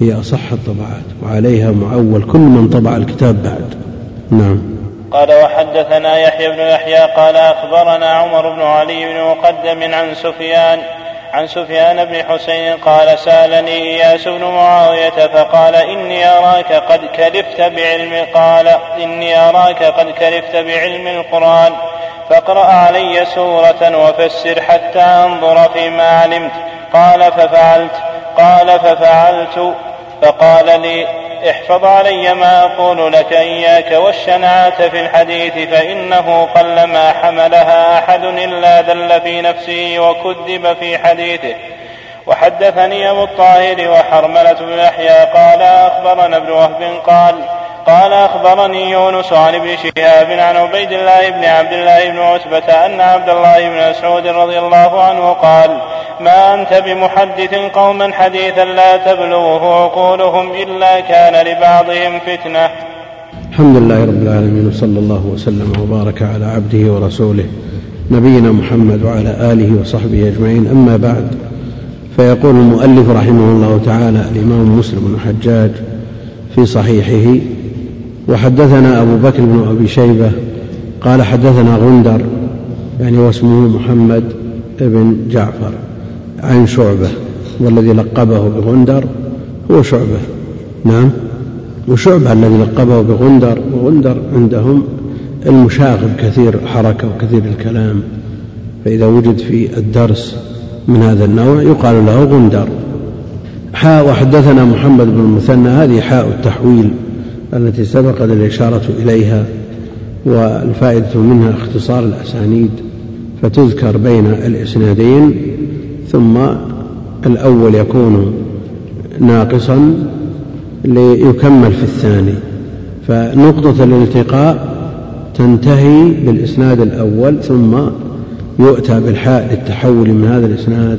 هي أصح الطبعات. وعليها معول كل من طبع الكتاب بعد. نعم. قال وحدثنا يحيى بن يحيى قال أخبرنا عمر بن علي بن مقدم عن سفيان عن سفيان بن حسين قال سألني إياس بن معاوية فقال إني أراك قد كلفت بعلم قال إني أراك قد كلفت بعلم القرآن فاقرأ علي سورة وفسر حتى أنظر فيما علمت قال ففعلت قال ففعلت فقال لي احفظ علي ما أقول لك إياك والشنعة في الحديث فإنه قلما حملها أحد إلا دل في نفسه وكذب في حديثه. وحدثني أبو الطاهر وحرملة بن يحيى قال أخبرنا ابن وهب قال قال أخبرني يونس عن ابن شهاب عن عبيد الله بن عبد الله بن عتبة أن عبد الله بن مسعود رضي الله عنه قال ما أنت بمحدث قوما حديثا لا تبلغه عقولهم إلا كان لبعضهم فتنة. الحمد لله رب العالمين وصلى الله وسلم وبارك على عبده ورسوله نبينا محمد وعلى آله وصحبه أجمعين أما بعد فيقول المؤلف رحمه الله تعالى الإمام مسلم بن حجاج في صحيحه وحدثنا أبو بكر بن أبي شيبة قال حدثنا غندر يعني واسمه محمد بن جعفر عن شعبة والذي لقبه بغندر هو شعبة نعم وشعبة الذي لقبه بغندر وغندر عندهم المشاغب كثير حركة وكثير الكلام فإذا وجد في الدرس من هذا النوع يقال له غندر. حاء وحدثنا محمد بن المثنى هذه حاء التحويل. التي سبقت الإشارة إليها والفائدة منها اختصار الأسانيد فتذكر بين الإسنادين ثم الأول يكون ناقصا ليكمل في الثاني. فنقطة الالتقاء تنتهي بالإسناد الأول ثم يؤتى بالحاء للتحول من هذا الإسناد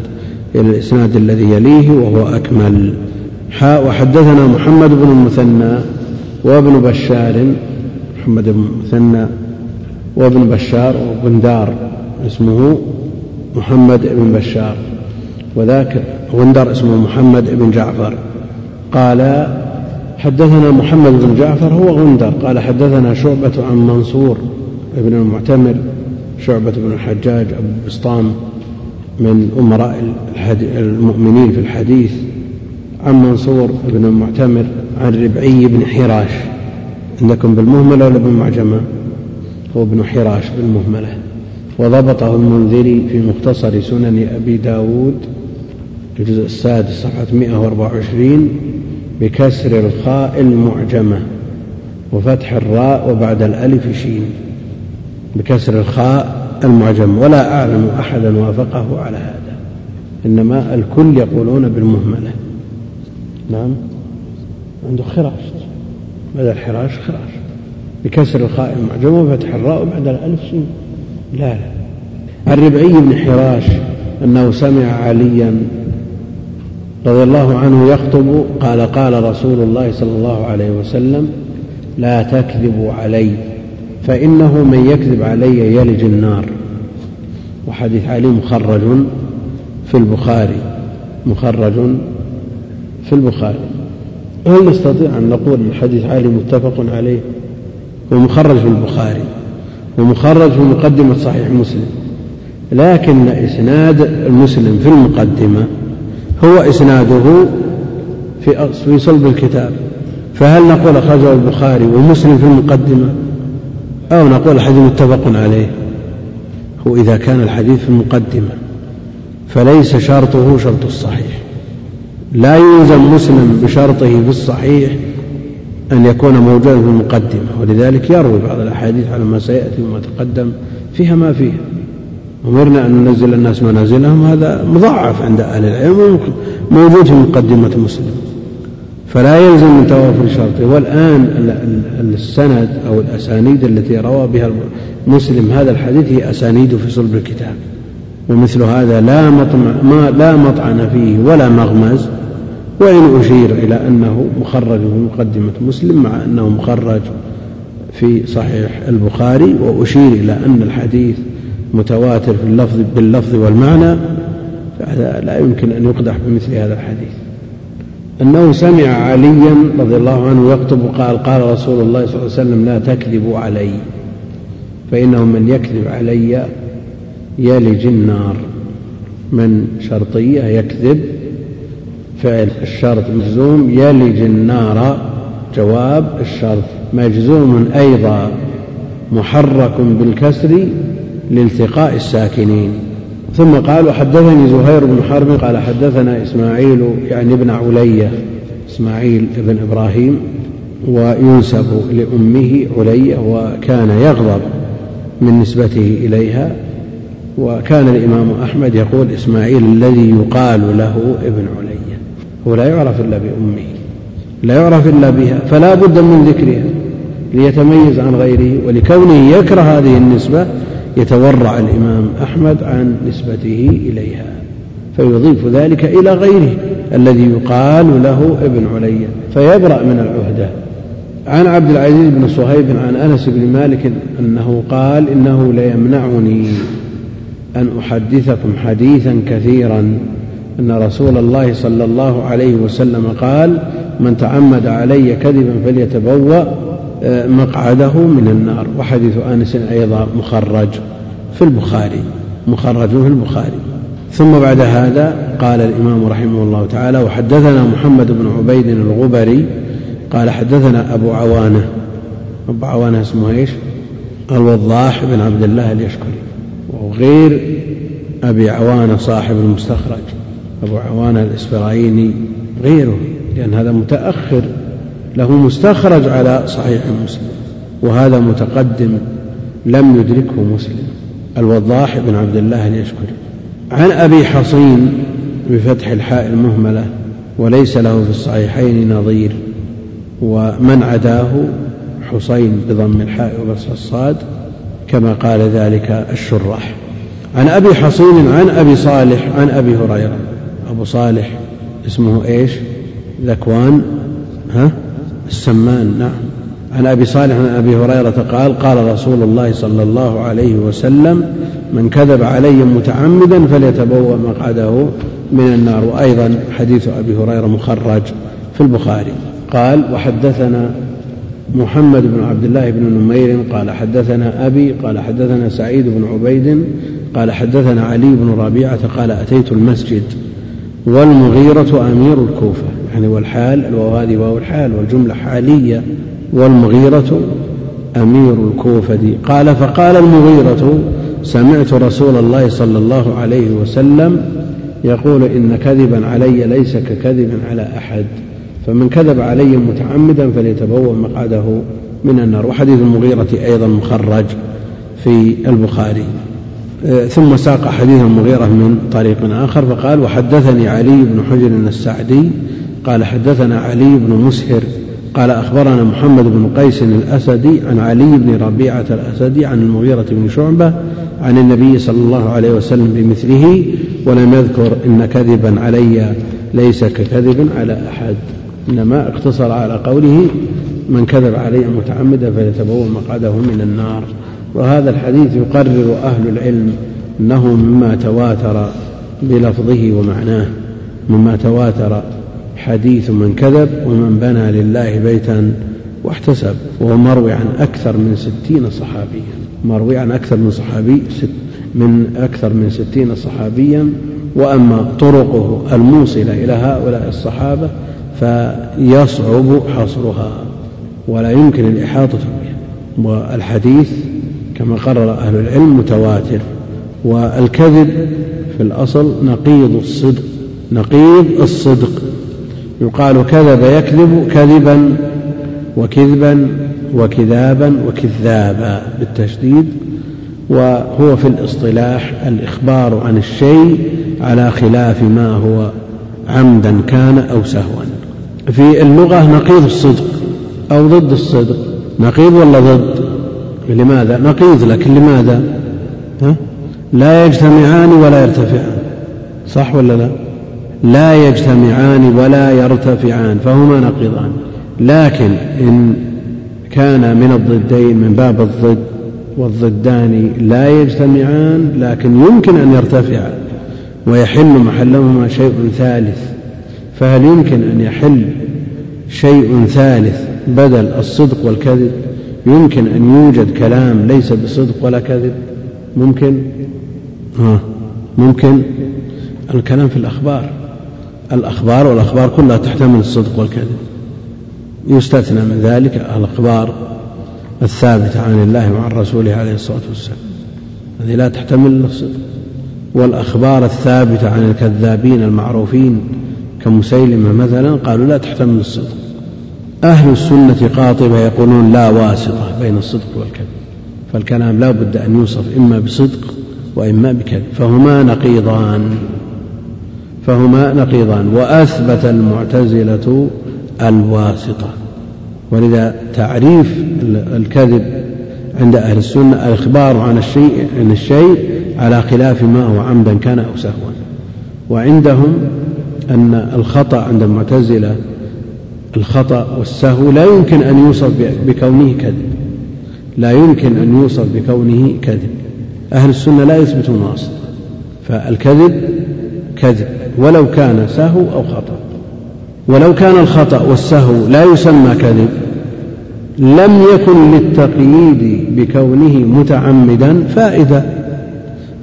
إلى الإسناد الذي يليه وهو أكمل. حاء وحدثنا محمد بن المثنى وابن بشار محمد بن مثنى وابن بشار وابن دار اسمه محمد بن بشار وذاك غندر اسمه محمد بن جعفر. قال حدثنا محمد بن جعفر هو غندر قال حدثنا شعبة عن منصور بن المعتمر شعبة بن الحجاج أبو بسطام من أمراء المؤمنين في الحديث. عن منصور بن المعتمر عن ربعي بن حراش. عندكم بالمهملة ولا بالمعجمة؟ هو ابن حراش بالمهملة. وضبطه المنذري في مختصر سنن أبي داود الجزء السادس صفحة 124 بكسر الخاء المعجمة وفتح الراء وبعد الألف شين بكسر الخاء المعجمة. ولا أعلم أحدا وافقه على هذا. إنما الكل يقولون بالمهملة. نعم. عنده خراش. بدل حراش خراش. بكسر الخاء المعجمة وفتح الراء وبعد الألف شين لا لا. الربعي بن حراش أنه سمع عليا رضي الله عنه يخطب قال قال رسول الله صلى الله عليه وسلم لا تكذبوا علي فإنه من يكذب علي يلج النار. وحديث علي مخرج في البخاري مخرج في البخاري. هل نستطيع أن نقول الحديث علي متفق عليه؟ ومخرج في البخاري. ومخرج في مقدمة صحيح مسلم. لكن إسناد المسلم في المقدمة هو إسناده في في صلب الكتاب. فهل نقول أخرجه البخاري ومسلم في المقدمة؟ أو نقول الحديث متفق عليه؟ هو إذا كان الحديث في المقدمة فليس شرطه شرط الصحيح. لا يلزم مسلم بشرطه في الصحيح أن يكون موجودا في المقدمة ولذلك يروي بعض الأحاديث على ما سيأتي وما تقدم فيها ما فيها. أمرنا أن ننزل الناس منازلهم هذا مضاعف عند أهل العلم موجود في مقدمة مسلم. فلا يلزم من توافر شرطه. والآن السند أو الأسانيد التي روى بها مسلم هذا الحديث هي أسانيد في صلب الكتاب. ومثل هذا لا مطمع ما لا مطعن فيه ولا مغمز وإن أشير إلى أنه مخرج في مقدمة مسلم مع أنه مخرج في صحيح البخاري وأشير إلى أن الحديث متواتر في اللفظ باللفظ والمعنى فهذا لا يمكن أن يقدح بمثل هذا الحديث. أنه سمع عليا رضي الله عنه يخطب قال قال رسول الله صلى الله عليه وسلم لا تكذبوا علي فإنه من يكذب علي يلج النار من شرطية يكذب فعل الشرط مجزوم. يلج النار جواب الشرط مجزوم أيضا. محرك بالكسر لالتقاء الساكنين. ثم قال وحدثني زهير بن حرب قال حدثنا إسماعيل يعني ابن علية إسماعيل بن إبراهيم وينسب لأمه علية وكان يغضب من نسبته إليها. وكان الإمام أحمد يقول إسماعيل الذي يقال له ابن علية هو لا يعرف إلا بأمه لا يعرف إلا بها فلا بد من ذكرها ليتميز عن غيره ولكونه يكره هذه النسبة يتورع الإمام أحمد عن نسبته إليها فيضيف ذلك إلى غيره الذي يقال له ابن علي فيبرأ من العهدة. عن عبد العزيز بن صهيب عن أنس بن مالك أنه قال إنه ليمنعني. أن أحدثكم حديثا كثيرا أن رسول الله صلى الله عليه وسلم قال من تعمد علي كذبا فليتبوأ مقعده من النار. وحديث أنس أيضا مخرج في البخاري مخرج في البخاري. ثم بعد هذا قال الإمام رحمه الله تعالى وحدثنا محمد بن عبيد الغبري. قال حدثنا أبو عوانة. أبو عوانة اسمه إيش؟ الوضاح بن عبد الله اليشكري. وغير أبي عوانة صاحب المستخرج أبو عوانة الإسفرايني غيره لأن هذا متأخر له مستخرج على صحيح مسلم وهذا متقدم لم يدركه مسلم. الوضاح بن عبد الله اليشكري عن أبي حصين بفتح الحاء المهملة وليس له في الصحيحين نظير ومن عداه حصين بضم الحاء وبصر الصاد كما قال ذلك الشراح. عن أبي حصين عن أبي صالح عن أبي هريرة. أبو صالح اسمه إيش؟ ذكوان. ها؟ السمان. نعم. عن أبي صالح عن أبي هريرة قال قال رسول الله صلى الله عليه وسلم من كذب علي متعمدا فليتبوأ مقعده من النار. وأيضا حديث أبي هريرة مخرج في البخاري. قال وحدثنا محمد بن عبد الله بن نمير قال حدثنا أبي قال حدثنا سعيد بن عبيد قال حدثنا علي بن ربيعة قال أتيت المسجد. والمغيرة أمير الكوفة. يعني والحال الواو هذه واو الحال والجملة حالية. والمغيرة أمير الكوفة قال فقال المغيرة سمعت رسول الله صلى الله عليه وسلم يقول إن كذبا علي ليس ككذب على أحد. فمن كذب علي متعمدا فليتبوأ مقعده من النار. وحديث المغيرة أيضا مخرج في البخاري. آه، ثم ساق حديث المغيرة من طريق آخر فقال وحدثني علي بن حجر السعدي قال حدثنا علي بن مسهر قال أخبرنا محمد بن قيس الأسدي عن علي بن ربيعة الأسدي عن المغيرة بن شعبة عن النبي صلى الله عليه وسلم بمثله ولم يذكر إن كذبا علي ليس ككذب على أحد. إنما اقتصر على قوله من كذب علي متعمدا فليتبوأ مقعده من النار وهذا الحديث يقرر أهل العلم أنه مما تواتر بلفظه ومعناه مما تواتر حديث من كذب ومن بنى لله بيتا واحتسب وهو مروي عن أكثر من ستين صحابيا مروي عن أكثر من صحابي ست من أكثر من ستين صحابيا وأما طرقه الموصلة إلى هؤلاء الصحابة فيصعب حصرها ولا يمكن الإحاطة بها. والحديث كما قرر أهل العلم متواتر والكذب في الأصل نقيض الصدق نقيض الصدق. يقال كذب يكذب كذبا وكذبا وكذابا وكذابا بالتشديد وهو في الاصطلاح الإخبار عن الشيء على خلاف ما هو عمدا كان أو سهوا. في اللغة نقيض الصدق أو ضد الصدق. نقيض ولا ضد؟ لماذا؟ نقيض لكن لماذا؟ ها؟ لا يجتمعان ولا يرتفعان. صح ولا لا؟ لا يجتمعان ولا يرتفعان فهما نقيضان. لكن إن كان من الضدين من باب الضد والضدان لا يجتمعان لكن يمكن أن يرتفعا ويحل محلهما شيء ثالث. فهل يمكن أن يحل شيء ثالث بدل الصدق والكذب. يمكن أن يوجد كلام ليس بصدق ولا كذب. ممكن؟ ها ممكن. الكلام في الأخبار. الأخبار والأخبار كلها تحتمل الصدق والكذب. يستثنى من ذلك الأخبار الثابتة عن الله وعن رسوله عليه الصلاة والسلام. هذه لا تحتمل الصدق. والأخبار الثابتة عن الكذابين المعروفين كمسيلمة مثلا قالوا لا تحتمل الصدق. أهل السنة قاطبة يقولون لا واسطة بين الصدق والكذب فالكلام لا بد أن يوصف إما بصدق وإما بكذب فهما نقيضان فهما نقيضان وأثبت المعتزلة الواسطة. ولذا تعريف الكذب عند أهل السنة الإخبار عن الشيء عن الشيء على خلاف ما هو عمدا كان أو سهوا. وعندهم أن الخطأ عند المعتزلة الخطأ والسهو لا يمكن أن يوصف بكونه كذب. لا يمكن أن يوصف بكونه كذب. أهل السنة لا يثبتون أصلا. فالكذب كذب ولو كان سهو أو خطأ. ولو كان الخطأ والسهو لا يسمى كذب لم يكن للتقييد بكونه متعمدا فائدة.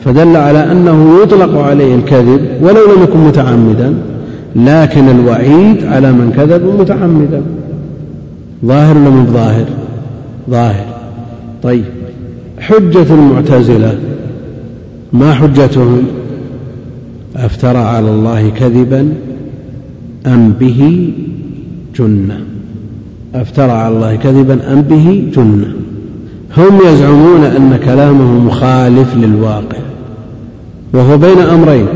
فدل على أنه يطلق عليه الكذب ولو لم يكن متعمدا. لكن الوعيد على من كذب متعمدا. ظاهر ولا ظاهر؟ ظاهر. طيب. حجة المعتزلة ما حجتهم؟ أفترى على الله كذبا أم به جنة. أفترى على الله كذبا أم به جنة. هم يزعمون أن كلامه مخالف للواقع. وهو بين أمرين.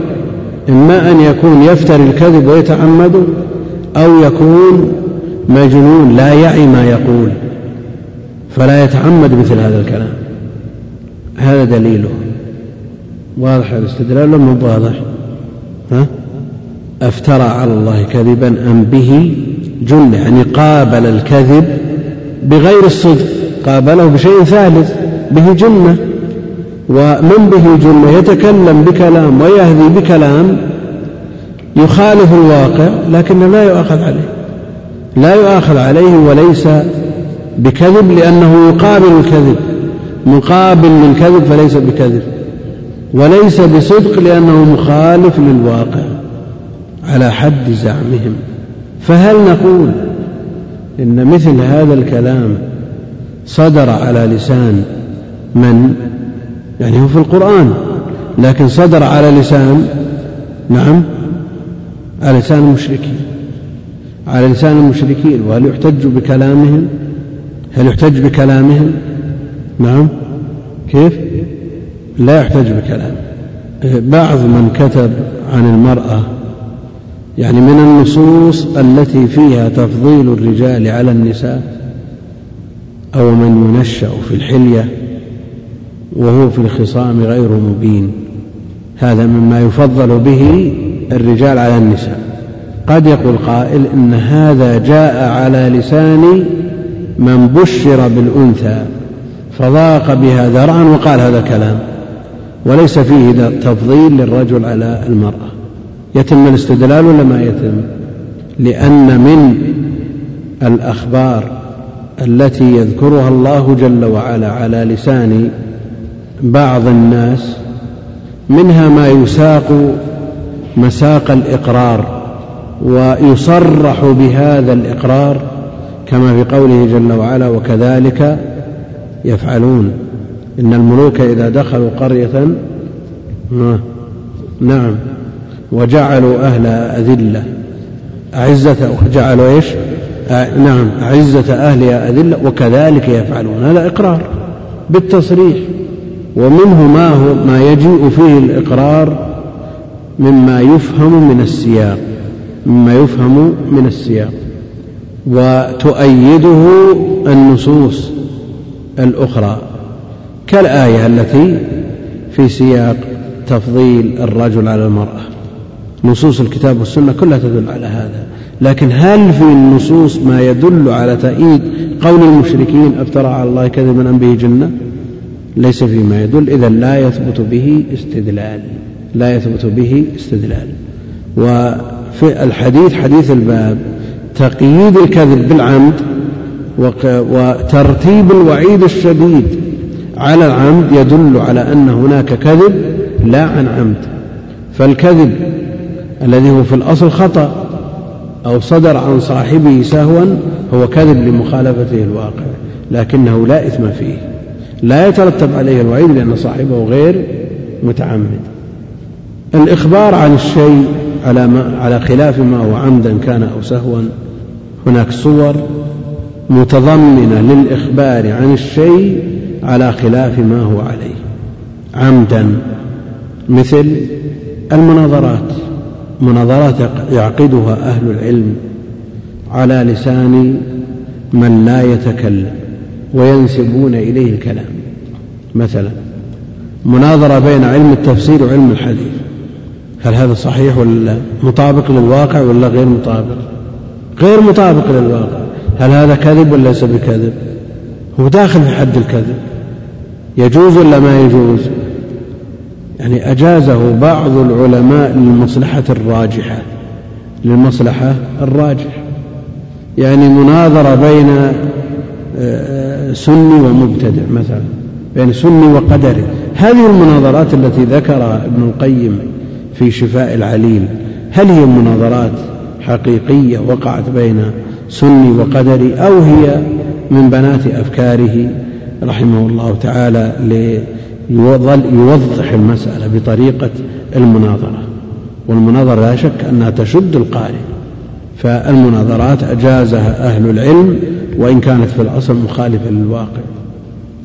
إما أن يكون يفتري الكذب ويتعمد أو يكون مجنون لا يعي ما يقول فلا يتعمد مثل هذا الكلام. هذا دليله. واضح الاستدلال مو واضح؟ ها؟ أفترى على الله كذبا أم به جنة يعني قابل الكذب بغير الصدق قابله بشيء ثالث به جنة. ومن به جنة يتكلم بكلام ويهدي بكلام يخالف الواقع لكن لا يؤاخذ عليه. لا يؤاخذ عليه وليس بكذب لأنه يقابل الكذب. مقابل للكذب فليس بكذب. وليس بصدق لأنه مخالف للواقع على حد زعمهم. فهل نقول إن مثل هذا الكلام صدر على لسان من؟ يعني هو في القرآن لكن صدر على لسان نعم على لسان المشركين على لسان المشركين وهل يحتج بكلامهم؟ هل يحتج بكلامهم؟ نعم كيف؟ لا يحتج بكلام. بعض من كتب عن المرأة يعني من النصوص التي فيها تفضيل الرجال على النساء أو من ينشأ في الحلية وهو في الخصام غير مبين. هذا مما يفضل به الرجال على النساء. قد يقول قائل إن هذا جاء على لسان من بشر بالأنثى فضاق بها ذرعا وقال هذا كلام. وليس فيه تفضيل للرجل على المرأة. يتم الاستدلال ولا ما يتم؟ لأن من الأخبار التي يذكرها الله جل وعلا على لسان بعض الناس منها ما يساق مساق الإقرار ويصرح بهذا الإقرار كما في قوله جل وعلا وكذلك يفعلون. إن الملوك إذا دخلوا قرية نعم وجعلوا أهلها أذلة أعزة وجعلوا إيش؟ نعم أعزة أهلها أذلة وكذلك يفعلون. هذا إقرار بالتصريح. ومنه ما هو ما يجيء فيه الإقرار مما يفهم من السياق مما يفهم من السياق. وتؤيده النصوص الأخرى كالآية التي في سياق تفضيل الرجل على المرأة. نصوص الكتاب والسنة كلها تدل على هذا. لكن هل في النصوص ما يدل على تأييد قول المشركين افترى على الله كذبا أم به جنة؟ ليس فيما يدل. إذا لا يثبت به استدلال لا يثبت به استدلال. وفي الحديث حديث الباب تقييد الكذب بالعمد وترتيب الوعيد الشديد على العمد يدل على أن هناك كذب لا عن عمد. فالكذب الذي هو في الأصل خطأ أو صدر عن صاحبه سهوا هو كذب لمخالفته الواقع لكنه لا إثم فيه. لا يترتب عليه الوعيد لأن صاحبه غير متعمد. الإخبار عن الشيء على, ما على خلاف ما هو عمدا كان أو سهوا هناك صور متضمنة للإخبار عن الشيء على خلاف ما هو عليه. عمدا مثل المناظرات. مناظرات يعقدها أهل العلم على لسان من لا يتكلم. وينسبون إليه الكلام. مثلا مناظرة بين علم التفسير وعلم الحديث. هل هذا صحيح ولا مطابق للواقع ولا غير مطابق؟ غير مطابق للواقع. هل هذا كذب ولا ليس بكذب؟ هو داخل في حد الكذب. يجوز ولا ما يجوز؟ يعني أجازه بعض العلماء للمصلحة الراجحة. للمصلحة الراجحة. يعني مناظرة بين آه، سني ومبتدع مثلا بين سني وقدري هذه المناظرات التي ذكرها ابن القيم في شفاء العليل هل هي مناظرات حقيقية وقعت بين سني وقدري أو هي من بنات أفكاره؟ رحمه الله تعالى ليوضح المسألة بطريقة المناظرة. والمناظرة لا شك أنها تشد القارئ فالمناظرات أجازها أهل العلم وإن كانت في الأصل مخالفة للواقع.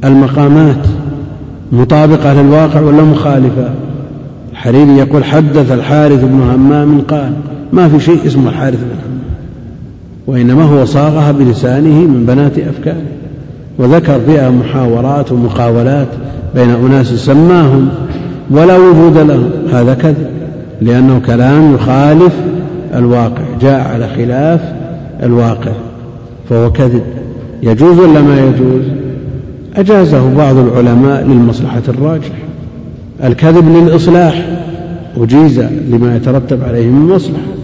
المقامات مطابقة للواقع ولا مخالفة؟ الحريري يقول حدث الحارث بن همام قال ما في شيء اسمه الحارث بن همام وإنما هو صاغها بلسانه من بنات أفكاره وذكر فيها محاورات ومقاولات بين أناس سماهم ولا وجود لهم هذا كذب لأنه كلام يخالف الواقع جاء على خلاف الواقع. فهو كذب. يجوز ولا ما يجوز؟ أجازه بعض العلماء للمصلحة الراجحة. الكذب للإصلاح أجيز لما يترتب عليه من مصلحة.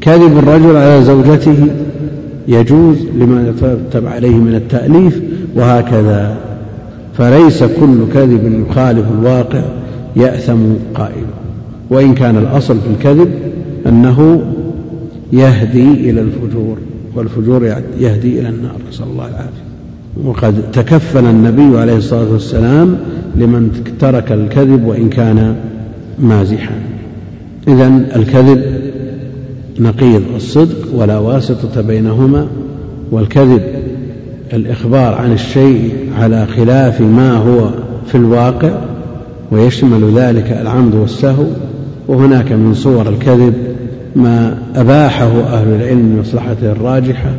كذب الرجل على زوجته يجوز لما يترتب عليه من التأليف وهكذا. فليس كل كذب يخالف الواقع يأثم قائله وإن كان الأصل في الكذب أنه يهدي إلى الفجور. والفجور يهدي إلى النار نسأل الله العافية. وقد تكفل النبي عليه الصلاة والسلام لمن ترك الكذب وإن كان مازحا. إذا الكذب نقيض الصدق ولا واسطة بينهما والكذب الإخبار عن الشيء على خلاف ما هو في الواقع ويشمل ذلك العمد والسهو. وهناك من صور الكذب ما أباحه أهل العلم لمصلحته الراجحة